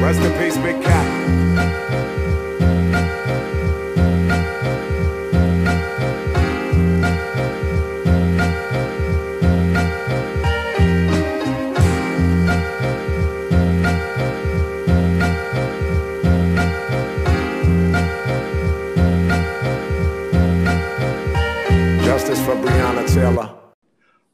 Rest in peace, Big Cat.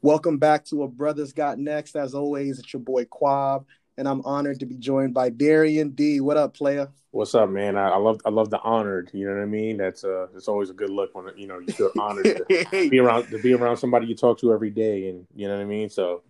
Welcome back to A Brotha's Got Next. As always, it's your boy Kwab, and I'm honored to be joined by Darian D. What up, player? What's up, man? I, I love I love the honored. You know what I mean? That's uh, it's always a good look when you know you feel honored to be around to be around somebody you talk to every day, and you know what I mean. So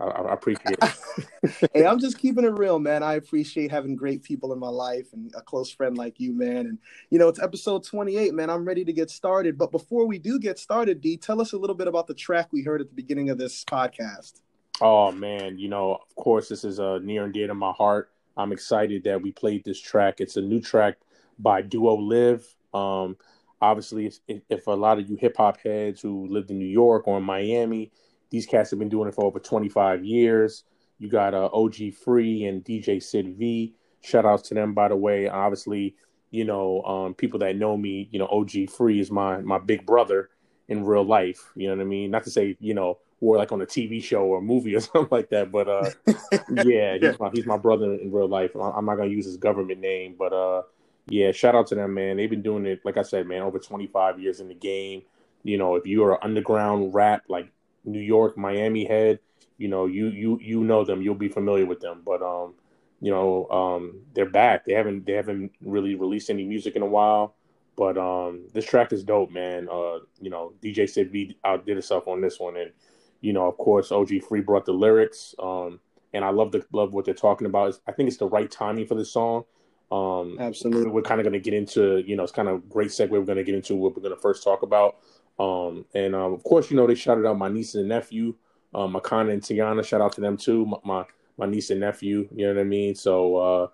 I, I appreciate it. hey, I'm just keeping it real, man. I appreciate having great people in my life and a close friend like you, man. And you know, it's episode 28, man. I'm ready to get started. But before we do get started, D, tell us a little bit about the track we heard at the beginning of this podcast. Oh man, you know, of course, this is uh, near and dear to my heart. I'm excited that we played this track. It's a new track by Duo Live. Um, obviously, if, if a lot of you hip hop heads who lived in New York or in Miami, these cats have been doing it for over 25 years. You got uh, OG Free and DJ Sid V. Shout outs to them, by the way. Obviously, you know, um, people that know me, you know, OG Free is my my big brother in real life. You know what I mean? Not to say, you know, we're like on a TV show or movie or something like that, but uh, yeah, he's my he's my brother in real life. I'm not gonna use his government name, but uh, yeah, shout out to them, man. They've been doing it, like I said, man, over 25 years in the game. You know, if you are an underground rap like New York, Miami head, you know, you you you know them, you'll be familiar with them. But um, you know, um, they're back. They haven't they haven't really released any music in a while. But um, this track is dope, man. Uh, you know, DJ Sid V outdid himself on this one, and you know, of course, OG Free brought the lyrics. Um, and I love the love what they're talking about. I think it's the right timing for this song. Um, Absolutely. We're kind of going to get into, you know, it's kind of great segue. We're going to get into what we're going to first talk about. Um, and um, of course, you know, they shouted out my niece and nephew, um, Makana and Tiana. Shout out to them too. My, my, my niece and nephew. You know what I mean? So uh,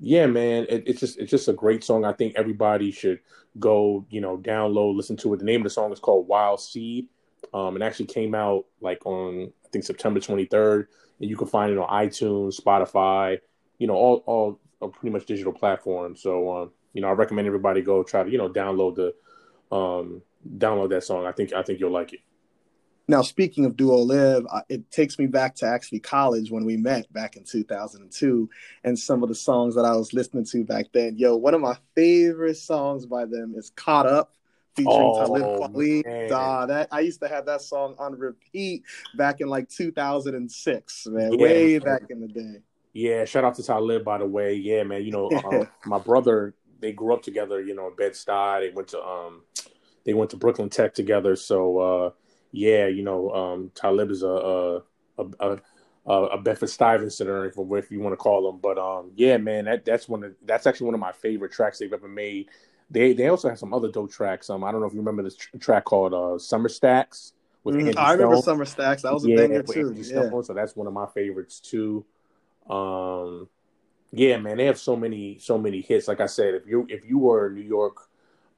yeah, man, it, it's just it's just a great song. I think everybody should go, you know, download, listen to it. The name of the song is called Wild Seed. Um, it actually came out like on I think September 23rd, and you can find it on iTunes, Spotify, you know, all all, all pretty much digital platforms. So um, you know, I recommend everybody go try to you know download the um, download that song. I think I think you'll like it. Now, speaking of Duo Live, it takes me back to actually college when we met back in 2002 and some of the songs that I was listening to back then. Yo, one of my favorite songs by them is Caught Up featuring Oh, Talib Kweli. That I used to have that song on repeat back in like 2006, man, Yeah. way back in the day. Yeah, shout out to Talib by the way. Yeah, man, you know, uh, my brother they grew up together. You know, in Bed Stuy. They went to um, they went to Brooklyn Tech together. So uh, yeah, you know, um, Talib is a a a, a, a Bedford Stuyvesant, or if, you want to call him. But um, yeah, man, that that's one of that's actually one of my favorite tracks they've ever made. They they also have some other dope tracks. Um, I don't know if you remember this tr- track called uh, Summer Stacks with. Andy I remember Summer Stacks. That was a yeah, banger too. Yeah. Stone, so that's one of my favorites too. Um, yeah, man, they have so many so many hits. Like I said, if you if you were a New York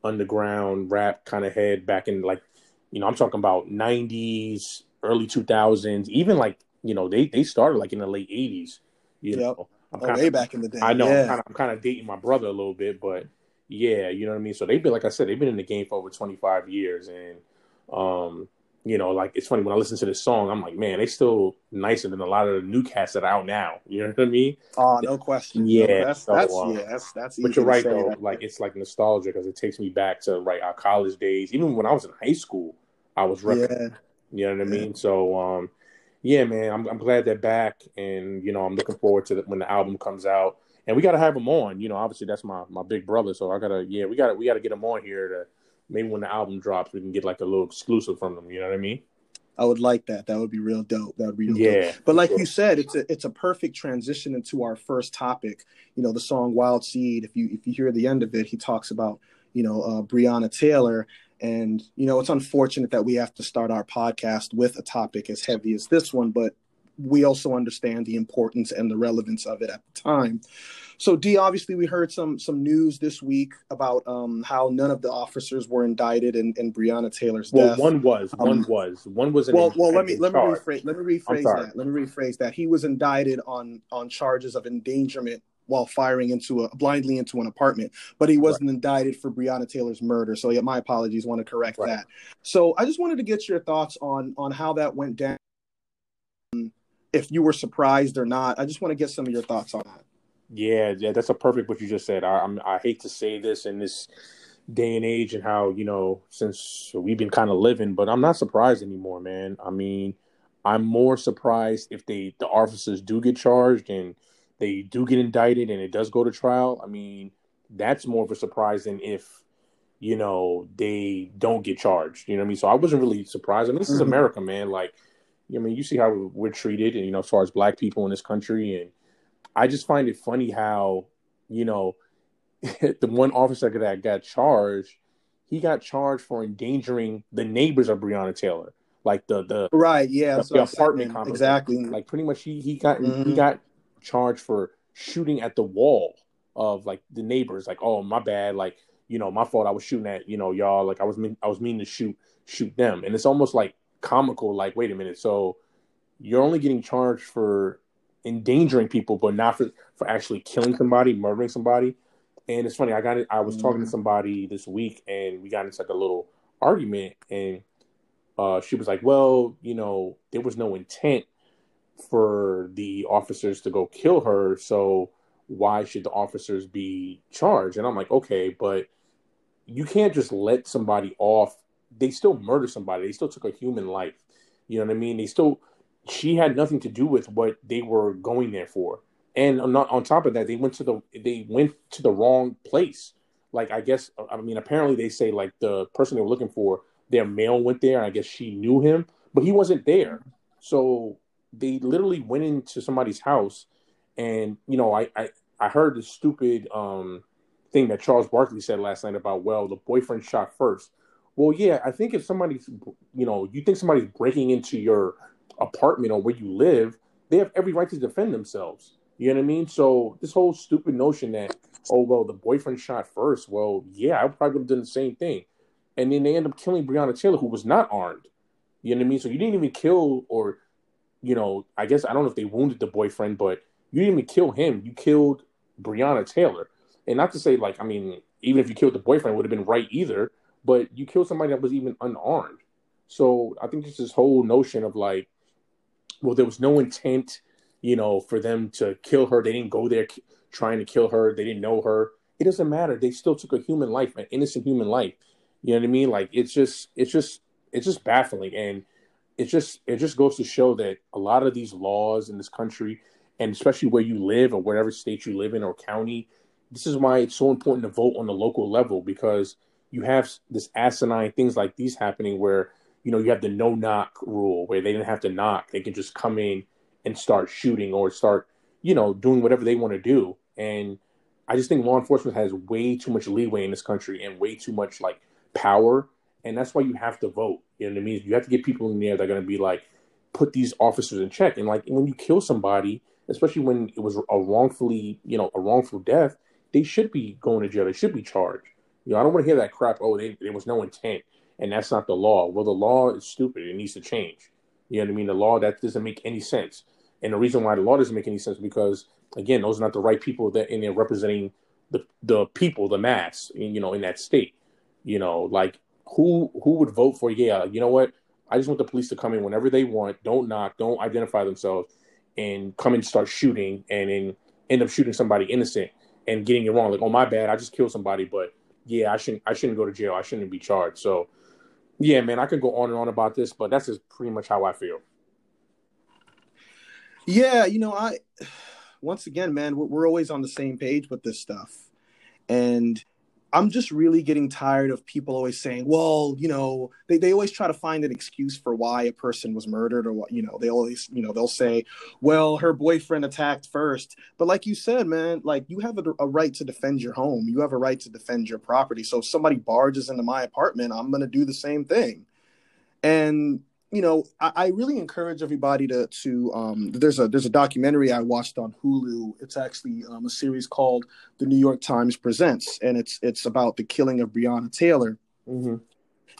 underground rap kind of head back in like, you know, I'm talking about '90s, early 2000s, even like you know they they started like in the late '80s. You Yep. know, I'm Oh, kinda- way back in the day. I know Yeah. I'm kind of I'm kind of dating my brother a little bit, but yeah, you know what I mean. So they've been like I said, they've been in the game for over 25 years, and um, you know, like it's funny when I listen to this song, I'm like, man, they still nicer than a lot of the new cats that are out now. You know what I mean? Oh, no question. Yeah, No, that's so, that's uh, yeah, that's that's. But you're right though, that. like it's like nostalgia because it takes me back to right our college days. Even when I was in high school, I was repping. yeah, You know what I mean? So, um, yeah, man, I'm, I'm glad they're back, and you know, I'm looking forward to the, when the album comes out, and we got to have them on. You know, obviously that's my my big brother, so I gotta, yeah, we got to we got to get them on here to maybe when the album drops, we can get like a little exclusive from them. You know what I mean? I would like that. That would be real dope. That would be real dope. Yeah. But like sure. you said, it's a it's a perfect transition into our first topic. You know, the song "Wild Seed." If you if you hear the end of it, he talks about you know uh, Breonna Taylor, and you know it's unfortunate that we have to start our podcast with a topic as heavy as this one. But we also understand the importance and the relevance of it at the time. So, D, obviously, we heard some some news this week about um, how none of the officers were indicted in, in Breonna Taylor's death. well, death. one was, Um, one was, one was. well, well, let me let me rephrase let me rephrase that. Let me rephrase that. He was indicted on on charges of endangerment while firing into a blindly into an apartment, but he wasn't indicted for Breonna Taylor's murder. So, yeah, my apologies. Want to correct Right. that. So, I just wanted to get your thoughts on on how that went down. If you were surprised or not, I just want to get some of your thoughts on that. Yeah, yeah, that's a perfect what you just said. I, I'm, I hate to say this in this day and age and how you know since we've been kind of living, but I'm not surprised anymore, man. I mean, I'm more surprised if they the officers do get charged and they do get indicted and it does go to trial. I mean, that's more of a surprise than if you know they don't get charged. You know what I mean? So I wasn't really surprised. I mean, this is Mhm. America, man. Like, I mean, you see how we're treated, and you know, as far as black people in this country, and I just find it funny how, you know, the one officer that got charged, he got charged for endangering the neighbors of Breonna Taylor, like the the Right? Yeah. the I said, apartment complex. Exactly. like pretty much he he got he Mhm. got charged for shooting at the wall of like the neighbors. Like, oh my bad, like you know my fault. I was shooting at you know y'all. Like I was mean I was meaning to shoot shoot them, and it's almost like comical. Like wait a minute, so you're only getting charged for endangering people, but not for for actually killing somebody, murdering somebody. And it's funny. I got it. I was talking to Mhm. somebody this week, and we got into like a little argument, and uh, she was like, "Well, you know, there was no intent for the officers to go kill her, so why should the officers be charged?" And I'm like, "Okay, but you can't just let somebody off. They still murdered somebody. They still took a human life. You know what I mean? They still. She had nothing to do with what they were going there for. And on, on top of that, they went to the they went to the wrong place. Like I guess I mean apparently they say like the person they were looking for, their male went there. And I guess she knew him, but he wasn't there. So they literally went into somebody's house, and you know I I, I heard the stupid um thing that Charles Barkley said last night about well the boyfriend shot first. Well, yeah, I think if somebody's you know you think somebody's breaking into your apartment or where you live, they have every right to defend themselves. You know what I mean? So this whole stupid notion that oh well the boyfriend shot first, well yeah I probably would have done the same thing, and then they end up killing Breonna Taylor who was not armed. You know what I mean? So you didn't even kill or you know I guess I don't know if they wounded the boyfriend, but you didn't even kill him. You killed Breonna Taylor, and not to say like I mean even if you killed the boyfriend would have been right either, but you killed somebody that was even unarmed. So I think there's this whole notion of like, well, there was no intent, you know, for them to kill her. They didn't go there trying to kill her. They didn't know her. It doesn't matter. They still took a human life, an innocent human life. You know what I mean? Like it's just, it's just, it's just baffling, and it just, it just goes to show that a lot of these laws in this country, and especially where you live or whatever state you live in or county, this is why it's so important to vote on the local level because you have this asinine things like these happening where you know you have the no knock rule where they didn't have to knock. They can just come in and start shooting or start you know doing whatever they want to do. And i just think law enforcement has way too much leeway in this country and way too much like power. And that's why you have to vote. You know what i mean? You have to get people in there that are going to be like put these officers in check. And like when you kill somebody especially when it was a wrongfully you know a wrongful death they should be going to jail. They should be charged you know i don't want to hear that crap oh they, there was no intent and that's not the law. Well, the law is stupid. It needs to change. You know what I mean? The law that doesn't make any sense. And the reason why the law doesn't make any sense because again, those are not the right people that in there representing the the people, the mass, in, you know, in that state. You know, like who who would vote for? Yeah, you know what? I just want the police to come in whenever they want. Don't knock. Don't identify themselves, and come and start shooting, and then end up shooting somebody innocent and getting it wrong. Like, oh my bad, I just killed somebody, but yeah, I shouldn't I shouldn't go to jail. I shouldn't be charged. So yeah, man, I could go on and on about this, but that's just pretty much how I feel. Yeah, you know, I once again, man, we're, we're always on the same page with this stuff, and I'm just really getting tired of people always saying, "Well, you know," they they always try to find an excuse for why a person was murdered, or what you know. They always, you know, they'll say, "Well, her boyfriend attacked first. but like you said, man, like you have a, a right to defend your home, you have a right to defend your property. So if somebody barges into my apartment, I'm gonna do the same thing, and you know, I, I, really encourage everybody to to um, there's a there's a documentary I watched on Hulu. It's actually um, a series called The New York Times Presents, and it's it's about the killing of Breonna Taylor. Mm-hmm.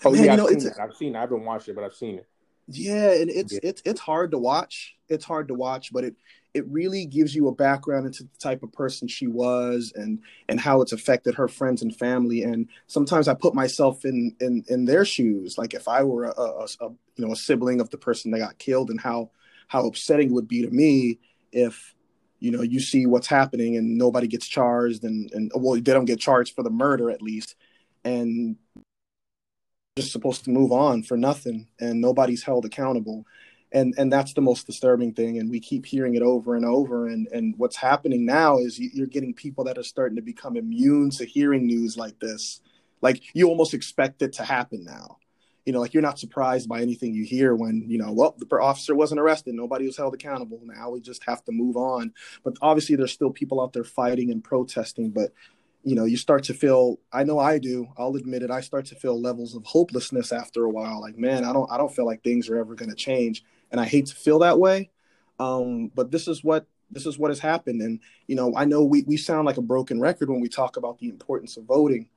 Oh Man, yeah, I've, know, seen it. I've seen it. I haven't watched it, but I've seen it. Yeah, and it's yeah. it's it's hard to watch. It's hard to watch, but it it really gives you a background into the type of person she was and and how it's affected her friends and family. And sometimes i put myself in in in their shoes. Like if i were a, a, a you know a sibling of the person that got killed and how how upsetting it would be to me if you know you see what's happening and nobody gets charged and and well they don't get charged for the murder at least. And just supposed to move on for nothing and nobody's held accountable and and that's the most disturbing thing and we keep hearing it over and over and and what's happening now is you're getting people that are starting to become immune to hearing news like this. Like you almost expect it to happen now. You know like you're not surprised by anything you hear when you know well the officer wasn't arrested. Nobody was held accountable. Now we just have to move on. But obviously there's still people out there fighting and protesting but you know you start to feel i know i do i'll admit it i start to feel levels of hopelessness after a while. Like man i don't i don't feel like things are ever going to change and I hate to feel that way. Um, but this is what this is what has happened, and you know, I know we we sound like a broken record when we talk about the importance of voting.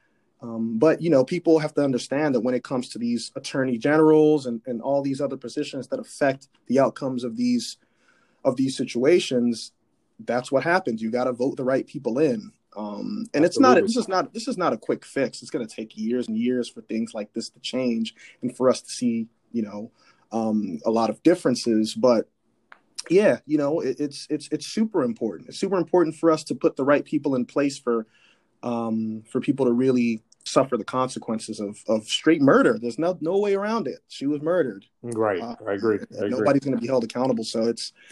Um, but you know, people have to understand that when it comes to these attorney generals and, and all these other positions that affect the outcomes of these of these situations, that's what happens. You got to vote the right people in. Um, and Absolutely. it's not this is not this is not a quick fix. It's going to take years and years for things like this to change and for us to see, you know, um, a lot of differences, but yeah, you know, it, it's it's it's super important. It's super important for us to put the right people in place for um, for people to really suffer the consequences of of straight murder. There's no no way around it. She was murdered. Right. Uh, I agree. I. Nobody's going to be held accountable. So it's.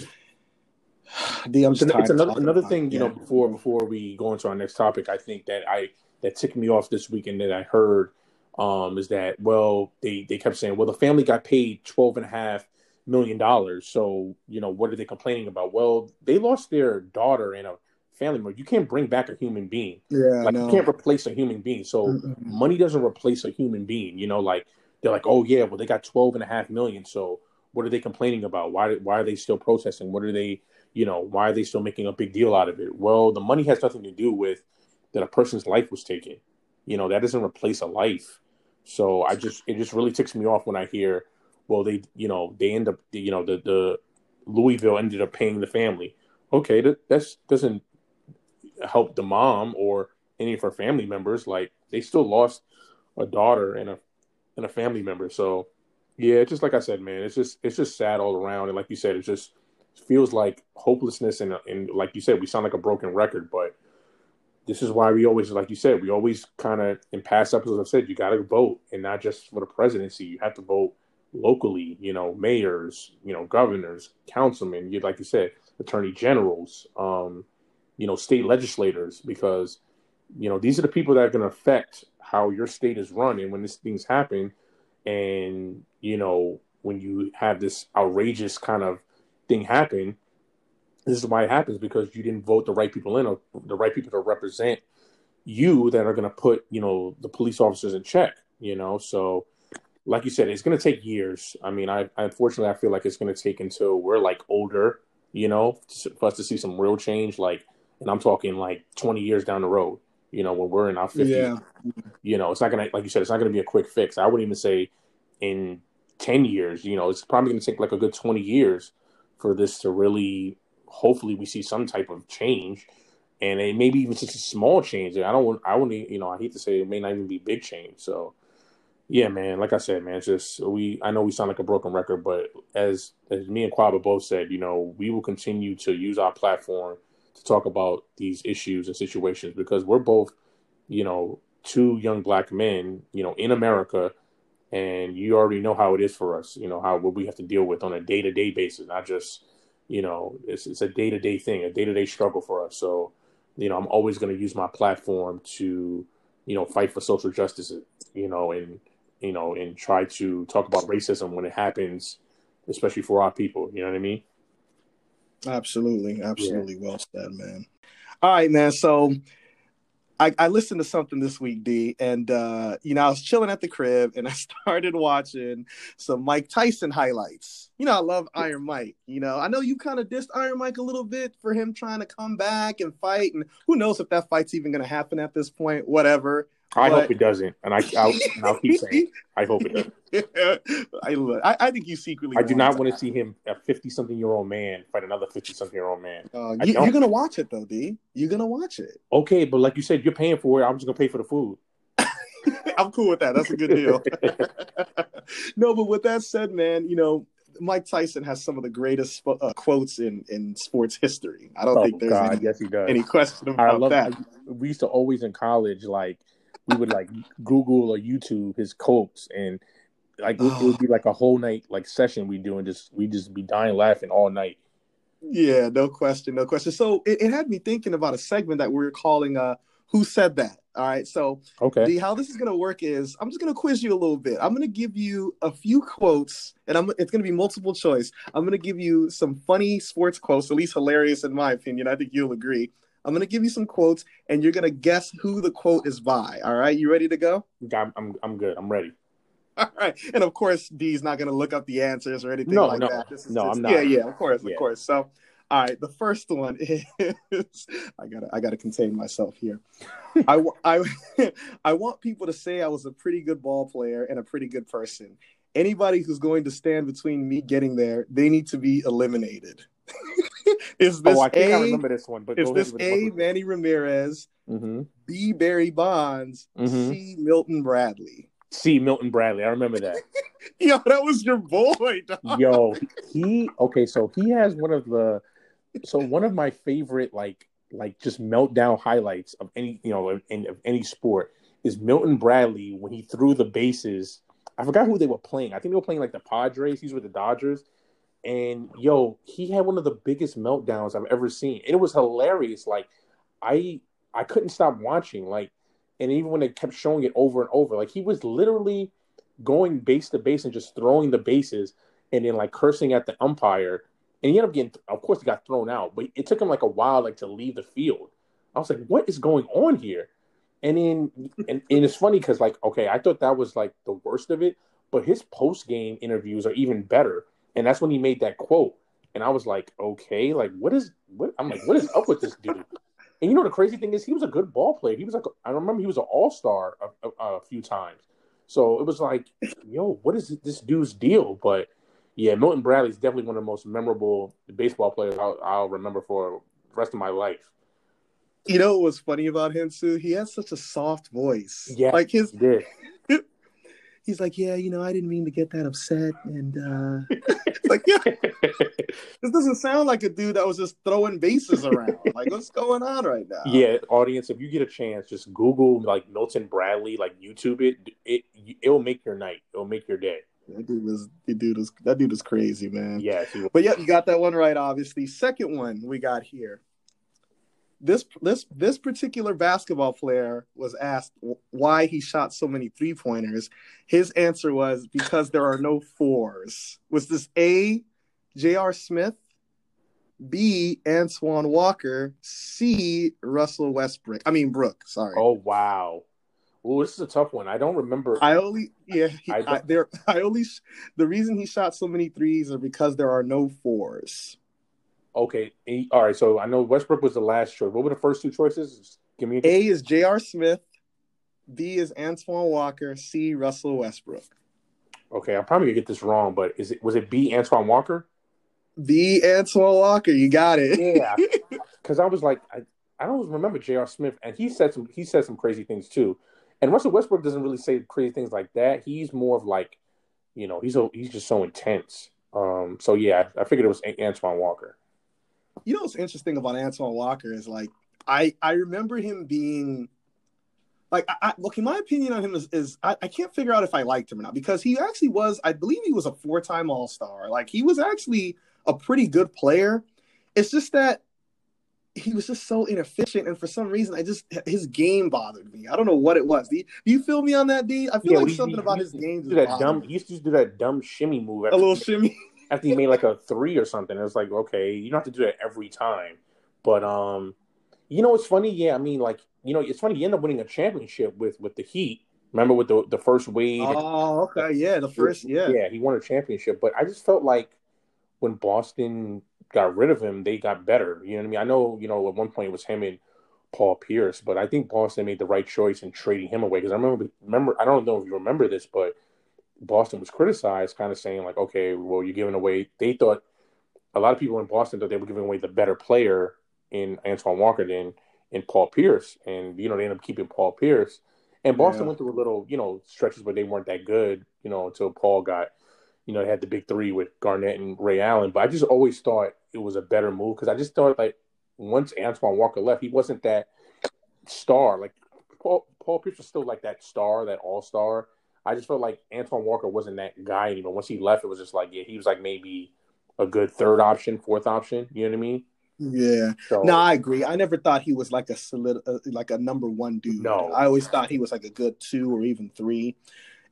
The, I'm just it's another, another thing, you know, before before we go into our next topic, I think that I that ticked me off this weekend that I heard um, is that well they they kept saying well the family got paid twelve and a half million dollars. So you know what are they complaining about? Well they lost their daughter in a family member you can't bring back a human being. Yeah like no. you can't replace a human being. So mm money doesn't replace a human being you know like they're like oh yeah well they got 12 and a half million. So what are they complaining about? Why why are they still protesting? What are they you know why are they still making a big deal out of it? Well the money has nothing to do with that a person's life was taken. You know that doesn't replace a life so I just it just really ticks me off when I hear, well, they you know they end up you know the the Louisville ended up paying the family. Okay, that that's doesn't help the mom or any of her family members. Like they still lost a daughter and a and a family member. So yeah, just like I said, man, it's just it's just sad all around. And like you said, it just feels like hopelessness and and like you said, we sound like a broken record, but this is why we always, like you said, we always kind of in past episodes I've said you got to vote, and not just for the presidency. You have to vote locally. You know, mayors, you know, governors, councilmen. You like you said, attorney generals, um, you know, state legislators, because you know these are the people that are going to affect how your state is run, and when these things happen, and you know when you have this outrageous kind of thing happen this is why it happens because you didn't vote the right people in or the right people to represent you that are going to put you know the police officers in check you know? So like you said it's going to take years. I mean I, I unfortunately i feel like it's going to take until we're like older you know for us to see some real change like and i'm talking like 20 years down the road you know when we're in our 50s yeah. you know it's not going to like you said it's not going to be a quick fix. I wouldn't even say in 10 years you know it's probably going to take like a good 20 years for this to really hopefully we see some type of change, and it maybe even just a small change. I don't, I wouldn't, you know, I hate to say it may not even be big change. So, yeah, man, like I said, man, it's just we. I know we sound like a broken record, but as as me and Quaba both said, you know, we will continue to use our platform to talk about these issues and situations because we're both, you know, two young black men, you know, in America and you already know how it is for us you know how what we have to deal with on a day-to-day basis not just you know, it's it's a day to day thing, a day to day struggle for us. So, you know, I'm always going to use my platform to, you know, fight for social justice, you know, and you know, and try to talk about racism when it happens, especially for our people. You know what I mean? Absolutely, absolutely. Yeah. Well said, man. All right, man. So I, I listened to something this week, D, and uh, you know, I was chilling at the crib and I started watching some Mike Tyson highlights. You know, I love Iron Mike. You know, I know you kind of dissed Iron Mike a little bit for him trying to come back and fight, and who knows if that fight's even going to happen at this point. Whatever. I But- hope it doesn't, and I I'll, and I'll keep saying I hope it doesn't. I, look, I, I think you secretly. I do not want to see him, a fifty-something-year-old man, fight another fifty-something-year-old man. Uh, you, you're gonna watch it though, D. You're gonna watch it. Okay, but like you said, you're paying for it. I'm just gonna pay for the food. I'm cool with that. That's a good deal. no, but with that said, man, you know, Mike Tyson has some of the greatest uh, quotes in in sports history. I don't oh think there's God, any, yes any question I about love that. we used to always in college like we would like Google or YouTube his quotes and like it would be like a whole night like session we do and just we just be dying laughing all night. Yeah, no question, no question. So it, it had me thinking about a segment that we are calling uh Who Said That? All right. So Okay. the how this is gonna work is I'm just gonna quiz you a little bit. I'm gonna give you a few quotes and I'm it's gonna be multiple choice. I'm gonna give you some funny sports quotes, at least hilarious in my opinion. I think you'll agree. I'm gonna give you some quotes and you're gonna guess who the quote is by. All right, you ready to go? I'm, I'm I'm good. I'm ready. All right, and of course, D's not going to look up the answers or anything No, like no. that. This is No, just- I'm not. Yeah, yeah, of course, of course. So, all right, the first one is I gotta, I gotta contain myself here. I, I, I want people to say I was a pretty good ball player and a pretty good person. Anybody who's going to stand between me getting there, they need to be eliminated. Is this oh, I think I A? remember this one. But Is this A. Manny Ramirez, Mm-hmm. B. Barry Bonds, Mhm. C. Milton Bradley? C. Milton Bradley. I remember that. Yo, that was your boy. dog. Yo, he okay. So he has one of the so one of my favorite like like just meltdown highlights of any you know in, of any sport is Milton Bradley when he threw the bases. I forgot who they were playing. I think they were playing like the Padres. He's with the Dodgers, and yo, he had one of the biggest meltdowns I've ever seen. It was hilarious. Like I I couldn't stop watching. Like, and even when they kept showing it over and over, like he was literally going base to base and just throwing the bases and then like cursing at the umpire. And he ended up getting, of course, he got thrown out, but it took him like a while, like to leave the field. I was like, what is going on here? And then, and, and it's funny because, like, okay, I thought that was like the worst of it, but his post game interviews are even better. And that's when he made that quote. And I was like, okay, like, what is, what? I'm like, what is up with this dude? And you know, the crazy thing is, he was a good ball player. He was like, I remember he was an all star a, a, a few times. So it was like, yo, what is this dude's deal? But yeah, Milton Bradley is definitely one of the most memorable baseball players I'll, I'll remember for the rest of my life. You know what was funny about him too? He has such a soft voice. Yeah. Like his. he's like, Yeah, you know, I didn't mean to get that upset. And uh it's like, yeah, this doesn't sound like a dude that was just throwing bases around. like, what's going on right now? yeah, audience, if you get a chance, just Google like Milton Bradley, like YouTube it. It it will make your night. It will make your day. That dude was that dude was that dude was crazy, man. Yeah, was. But yeah, you got that one right, obviously. Second one we got here. This this this particular basketball player was asked why he shot so many three pointers. His answer was because there are no fours. Was this A, J.R. Smith, B, Antoine Walker, C, Russell Westbrook? I mean Brook. Sorry. Oh wow. Oh, this is a tough one. I don't remember. I only yeah he, I I, there I only the reason he shot so many threes are because there are no fours. Okay, he- all right. So I know Westbrook was the last choice. What were the first two choices? Give me. A a is J.R. Smith. B is Antoine Walker. C. Russell Westbrook. Okay, I'm probably gonna get this wrong, but is it was it B Antoine Walker? B. Antoine Walker. You got it. Yeah, because I was like, I, I don't remember J.R. Smith, and he said some he said some crazy things too. And Russell Westbrook doesn't really say crazy things like that. He's more of like, you know, he's a, he's just so intense. Um, so yeah, I figured it was Antoine Walker. You know what's interesting about Antoine Walker is like I I remember him being like I, I okay my opinion on him is, is I, I can't figure out if I liked him or not because he actually was I believe he was a four time All Star like he was actually a pretty good player. It's just that he was just so inefficient, and for some reason, I just his game bothered me. I don't know what it was. Do you, do you feel me on that, D? I feel Yeah, like we- something we- about his game Do that dumb. me. He used to do that dumb shimmy move a little shimmy. After he made like a three or something. It was like, okay, you don't have to do that every time. But um, You know, it's funny. Yeah, I mean, like you know, it's funny. You end up winning a championship with with the Heat. Remember with the the first Wade? Oh, okay, yeah, the first, yeah, yeah, he won a championship. But I just felt like when Boston got rid of him, they got better. You know what I mean? I know, you know, at one point it was him and Paul Pierce, but I think Boston made the right choice in trading him away because I remember, remember, I don't know if you remember this, but Boston was criticized, kind of saying like, okay, well, you're giving away. They thought a lot of people in Boston thought they were giving away the better player in Antoine Walker than in Paul Pierce, and you know they ended up keeping Paul Pierce. And Boston yeah. went through a little, you know, stretches where they weren't that good, you know, until Paul got, you know, they had the big three with Garnett and Ray Allen. But I just always thought it was a better move because I just thought like once Antoine Walker left, he wasn't that star. Like Paul, Paul Pierce was still like that star, that all star. I just felt like Antoine Walker wasn't that guy anymore. Once he left, it was just like, yeah, he was like maybe a good third option, fourth option. You know what I mean? Yeah. So, no, I agree. I never thought he was like a solid, uh, like a number one dude. No, I always thought he was like a good two or even three.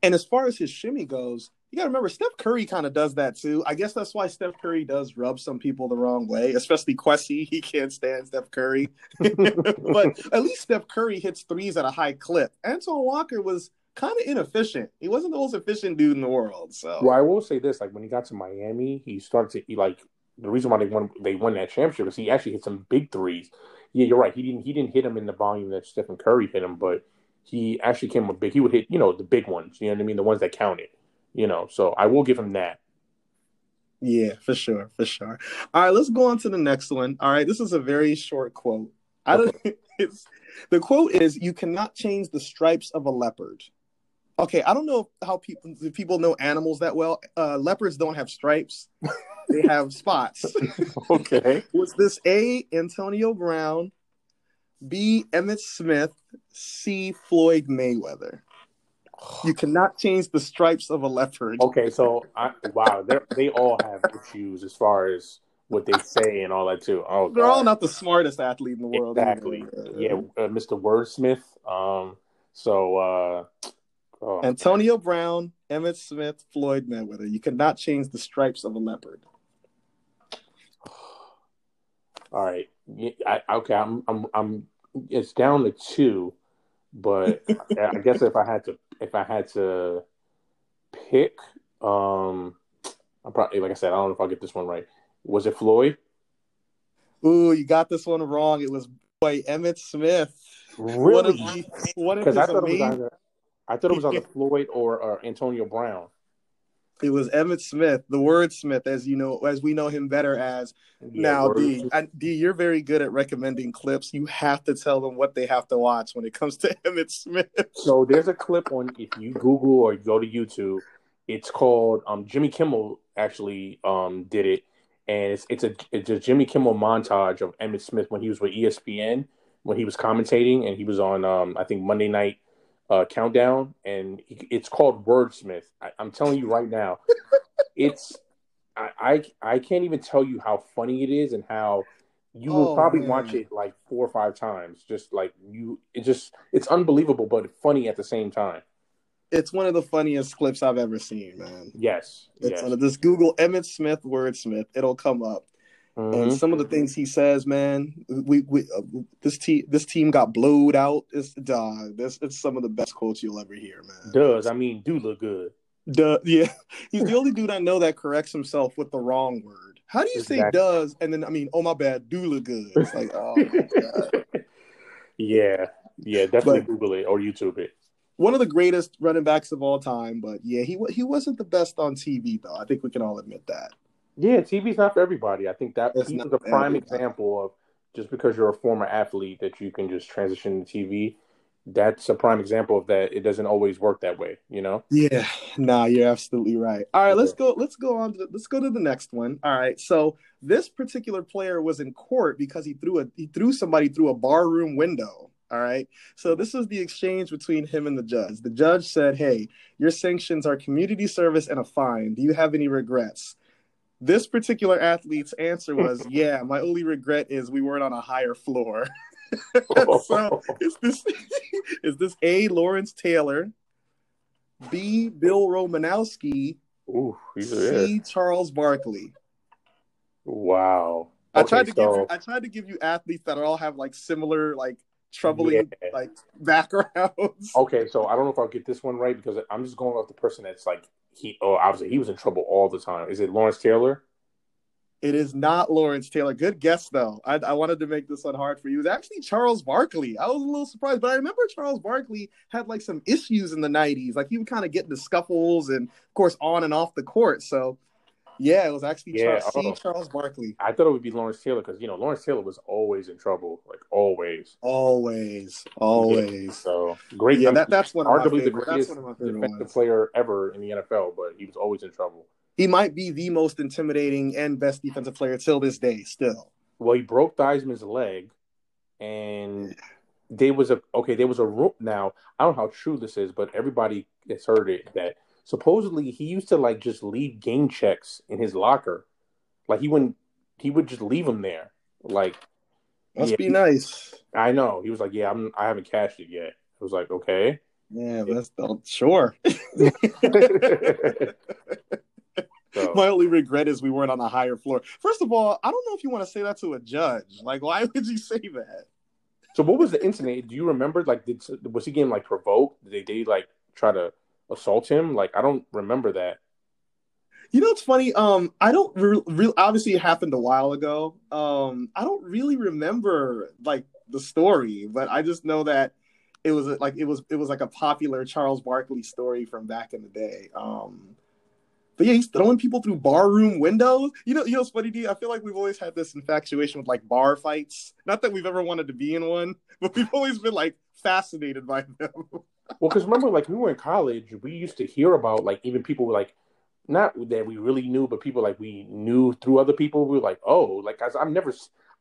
And as far as his shimmy goes, you gotta remember Steph Curry kind of does that too. I guess that's why Steph Curry does rub some people the wrong way, especially Quessy. He can't stand Steph Curry, but at least Steph Curry hits threes at a high clip. Antoine Walker was kind of inefficient. He wasn't the most efficient dude in the world. So, well, I will say this: like when he got to Miami, he started to he, like the reason why they won they won that championship is he actually hit some big threes. Yeah, you're right. He didn't he didn't hit him in the volume that Stephen Curry hit him, but he actually came a big. He would hit you know the big ones. You know what I mean? The ones that counted. You know, so I will give him that. Yeah, for sure, for sure. All right, let's go on to the next one. All right, this is a very short quote. I don't. It's the quote is, "You cannot change the stripes of a leopard." Okay, I don't know how people people know animals that well. Uh, leopards don't have stripes; they have spots. okay. Was this A. Antonio Brown, B. Emmitt Smith, C. Floyd Mayweather? You cannot change the stripes of a leopard. Okay, so I, wow, they all have issues as far as what they say and all that too. Oh, they're God. all not the smartest athlete in the world. Exactly. Yeah, uh, Mr. Wordsmith. Um, so uh, Oh. Antonio Brown, Emmitt Smith, Floyd Mayweather. You cannot change the stripes of a leopard. All right. I, okay. I'm. I'm. I'm. It's down to two, but I guess if I had to, if I had to pick, um, I'm probably like I said, I don't know if I'll get this one right. Was it Floyd? Ooh, you got this one wrong. It was boy Emmitt Smith. Really? Because I thought it was either I thought it was either Floyd or, Antonio Brown. It was Emmitt Smith, the wordsmith, as you know, as we know him better as. Yeah, now, D, I, D, you're very good at recommending clips. You have to tell them what they have to watch when it comes to Emmitt Smith. So there's a clip on if you Google or go to YouTube. It's called um, Jimmy Kimmel actually um, did it, and it's it's a it's a Jimmy Kimmel montage of Emmitt Smith when he was with ESPN when he was commentating and he was on um, I think Monday night uh, countdown, and it's called Wordsmith. I, am telling you right now, it's I, I, I can't even tell you how funny it is and how you will oh, probably man. watch it like four or five times. Just like you, it just it's unbelievable, but funny at the same time. It's one of the funniest clips I've ever seen, man. Yes, it's yes. this Google Emmitt Smith Wordsmith. It'll come up. Mm-hmm. And some of the things he says, man, we, we uh, this team this team got blowed out. It's dog. This it's some of the best quotes you'll ever hear, man. Does I mean do look good? Duh, yeah. He's the only dude I know that corrects himself with the wrong word. How do you exactly. say does and then I mean, oh my bad, do look good? It's like, oh Yeah, yeah, definitely but, Google it or YouTube it. One of the greatest running backs of all time, but yeah, he he wasn't the best on TV though. I think we can all admit that. Yeah, TV's not for everybody. I think that he's a prime example of just because you're a former athlete that you can just transition to TV. That's a prime example of that. It doesn't always work that way, you know. Yeah, nah, you're absolutely right. All right, let's go. Let's go on. To the, let's go to the next one. All right, so this particular player was in court because he threw a he threw somebody through a barroom window. All right. So this was the exchange between him and the judge. The judge said, Hey, your sanctions are community service and a fine. Do you have any regrets? This particular athlete's answer was, "Yeah, my only regret is we weren't on a higher floor." so is this is this A. Lawrence Taylor, B. Bill Romanowski, Ooh, C. Charles Barkley? Wow. I Okay, tried to give you, I tried to give you athletes that all have like similar like troubling Yeah. like backgrounds. Okay, so I don't know if I'll get this one right because I'm just going off the person that's like he. Oh, obviously he was in trouble all the time. Is it Lawrence Taylor? It is not Lawrence Taylor. Good guess though. I, I wanted to make this one hard for you. It was actually Charles Barkley. I was a little surprised, but I remember Charles Barkley had like some issues in the '90s. Like he would kind of get into scuffles and, of course, on and off the court. So, yeah, it was actually Yeah, Charles, oh. Charles Barkley. I thought it would be Lawrence Taylor because you know Lawrence Taylor was always in trouble, like always. Always, always. So great. Yeah, that, that's one of my arguably the greatest one of my defensive ones. player ever in the NFL, but he was always in trouble. He might be the most intimidating and best defensive player till this day. Still, Well, he broke Theismann's leg, and there was a okay. There was a. Now I don't know how true this is, but everybody has heard it that supposedly he used to like just leave game checks in his locker, like he wouldn't. He would just leave them there. Like must Yeah. be nice. I know he was like, yeah, I'm. I haven't cashed it yet. I was like, okay. Yeah, that's oh, sure. So, My only regret is we weren't on a higher floor. First of all, I don't know if you want to say that to a judge. Like, why would you say that? so what was the incident? Do you remember? Like, did was he getting like provoked? Did they, they like try to assault him? Like, I don't remember that. You know, it's funny. Um, I don't re- re- obviously it happened a while ago. Um, I don't really remember like the story, but I just know that it was like it was it was like a popular Charles Barkley story from back in the day. Um, but yeah, he's throwing people through barroom windows. You know, you know, it's funny, D. I feel like we've always had this infatuation with like bar fights. Not that we've ever wanted to be in one, but we've always been like fascinated by them. Well, because remember, like we were in college, we used to hear about like even people were like not that we really knew, but people like we knew through other people. We were like, oh, like 'cause I've never,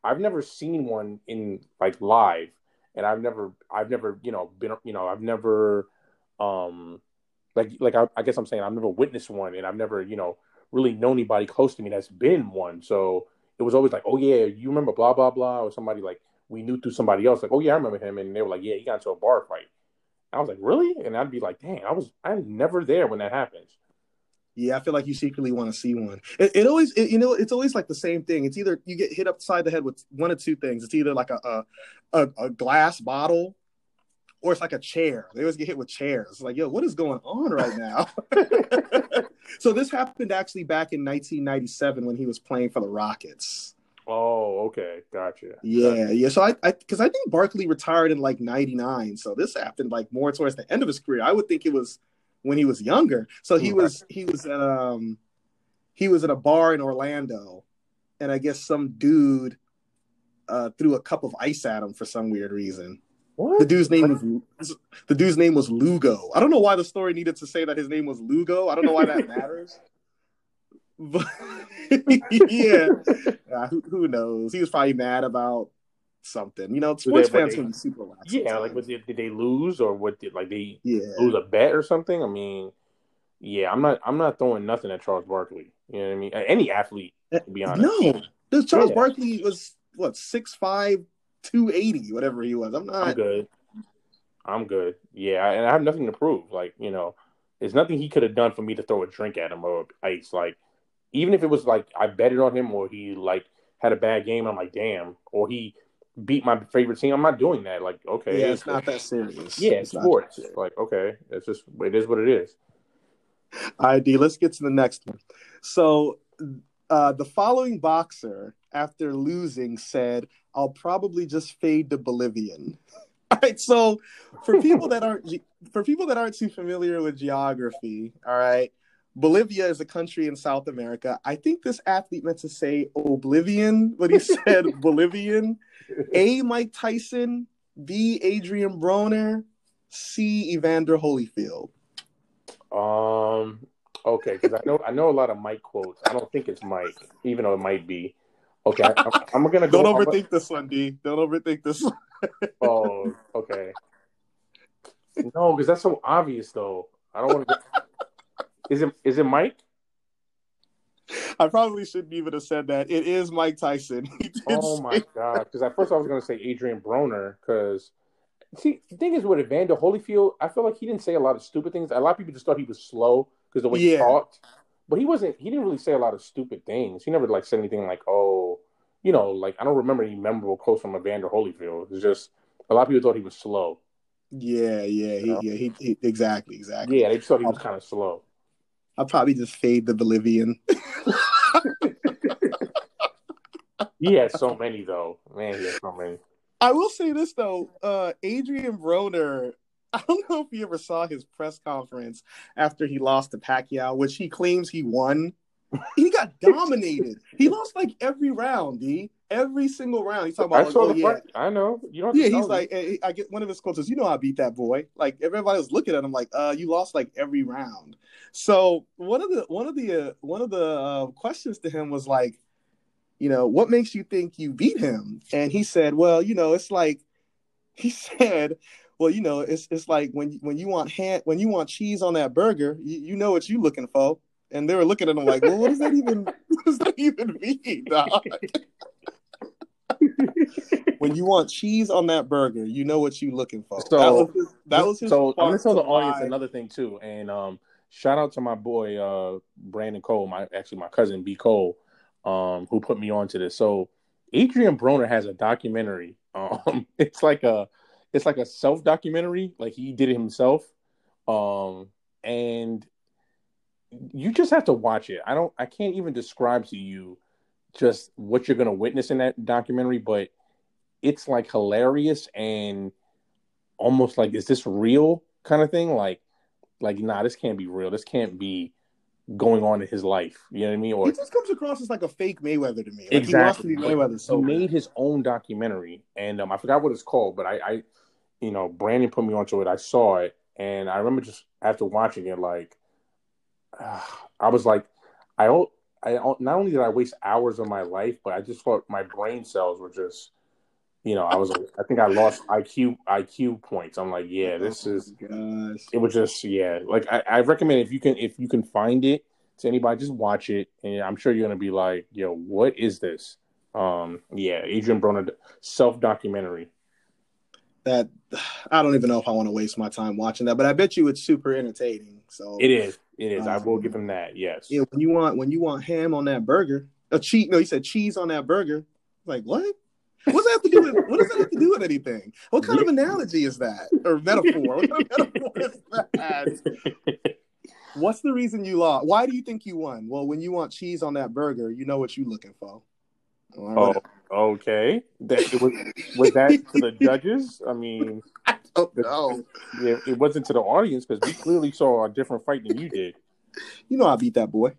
I've never seen one in like live, and I've never, I've never, you know, been, you know, I've never, um, like, like I, I guess I'm saying I've never witnessed one, and I've never, you know, really known anybody close to me that's been one. So it was always like, oh yeah, you remember blah blah blah, or somebody like we knew through somebody else, like, oh yeah, I remember him, and they were like, yeah, he got into a bar fight. I was like, really? And I'd be like, dang, I was, I'm never there when that happens. Yeah, I feel like you secretly want to see one. It, it always, it, you know, it's always like the same thing. It's either you get hit upside the head with one of two things. It's either like a a, a, glass bottle, or it's like a chair. They always get hit with chairs. It's like, yo, what is going on right now? so this happened actually back in 1997 when he was playing for the Rockets. Oh, okay, gotcha. Yeah, yeah. So I, I, because I think Barkley retired in like '99. So this happened like more towards the end of his career. I would think it was when he was younger. So he was, he was at um, he was at a bar in Orlando, and I guess some dude uh threw a cup of ice at him for some weird reason. What? The dude's name was the dude's name was Lugo. I don't know why the story needed to say that his name was Lugo. I don't know why that matters. But yeah, uh, who, who knows? He was probably mad about something. You know, sports they- fans can be super yeah, like, was it, did they lose or what? Did like they yeah. lose a bet or something? I mean, yeah, I'm not, I'm not throwing nothing at Charles Barkley. You know what I mean? Any athlete, to be honest. No, this Charles Yeah. Barkley was what six five, two eighty, whatever he was. I'm not. I'm good. I'm good. Yeah, and I have nothing to prove. Like, you know, there's nothing he could have done for me to throw a drink at him or ice. Like, even if it was like I betted on him or he like had a bad game, I'm like, damn. Or he beat my favorite team. I'm not doing that. Like, okay, Yeah, it's not that serious. Yeah, it's sports. Like, okay, it's just it is what it is. ID. Let's get to the next one. So, uh, the following boxer, after losing, said, "I'll probably just fade to Bolivian." All right. So, for people that aren't for people that aren't too familiar with geography, all right, Bolivia is a country in South America. I think this athlete meant to say oblivion, but he said Bolivian. A. Mike Tyson. B. Adrien Broner. C. Evander Holyfield. Um. Okay, because I know I know a lot of Mike quotes. I don't think it's Mike, even though it might be. Okay, I, am I'm gonna go. Don't I'm- overthink this one, D. Don't overthink this one. Oh, okay. No, because that's so obvious, though. I don't want to. Is it is it Mike? I probably shouldn't even have said that. It is Mike Tyson. Oh my god! Because at first I was gonna say Adrien Broner. Because see, the thing is with Evander Holyfield, I feel like he didn't say a lot of stupid things. A lot of people just thought he was slow because the way he talked. But he wasn't. He didn't really say a lot of stupid things. He never like said anything like, "Oh, you know, like I don't remember any memorable quotes from Evander Holyfield. It's just a lot of people thought he was slow. Yeah, yeah, he, yeah, he, he, exactly, exactly. Yeah, they thought he was um, kind of slow. I'll probably just fade the Bolivian. he had so many though. Man, he had so many. I will say this though, uh, Adrien Broner. I don't know if you ever saw his press conference after he lost to Pacquiao, which he claims he won. He got dominated. he lost like every round, D. Every single round. He's talking about, I saw oh, the fight. I know. You don't. Yeah, he's like, eh, I get one of his quotes is, "You know, I beat that boy." Like everybody was looking at him, like, "Uh, you lost like every round." So one of the one of the uh, one of the uh, questions to him was like, you know, what makes you think you beat him? And he said, well, you know, it's like, he said, well, you know, it's it's like when when you want hand when you want cheese on that burger, you, you know what you looking for. And they were looking at him like, well, what does that even what does that even mean? when you want cheese on that burger, you know what you're looking for. So- that was his, that was his so I'm gonna tell the audience why- another thing too, and um, shout out to my boy uh Brandon Cole, my actually my cousin B Cole, um, who put me onto this. So Adrien Broner has a documentary. Um, it's like a it's like a self documentary, like he did it himself. Um, and you just have to watch it. I don't I can't even describe to you just what you're gonna witness in that documentary, but it's like hilarious and almost like is this real kind of thing? Like like nah this can't be real. This can't be going on in his life. You know what i mean? Or He just comes across as like a fake Mayweather to me. Like exactly. He wants to be Mayweather he made his own documentary and um, i forgot what it's called but i i you know brandon put me onto it. I saw it and i remember just after watching it like i was like i don't i don't- not only did i waste hours of my life but i just thought my brain cells were just you know i was like i think i lost iq iq points i'm like yeah this is Oh gosh. it was just yeah like I, I recommend if you can if you can find it to anybody just watch it and i'm sure you're gonna be like yo what is this um yeah adrien broner self documentary That I don't even know if I want to waste my time watching that, but I bet you it's super entertaining. So it is it is i Um, will give him that yes Yeah, when you want when you want ham on that burger, a cheese. No, you said cheese on that burger. Like what? What does that have to do with? What does that have to do with anything? What kind of analogy is that or metaphor? What kind of metaphor is that? What's the reason you lost? Why do you think you won? Well, when you want cheese on that burger, you know what you're looking for. oh okay that was was that to the judges i mean oh no! yeah, it wasn't to the audience because we clearly saw a different fight than you did You know I beat that boy.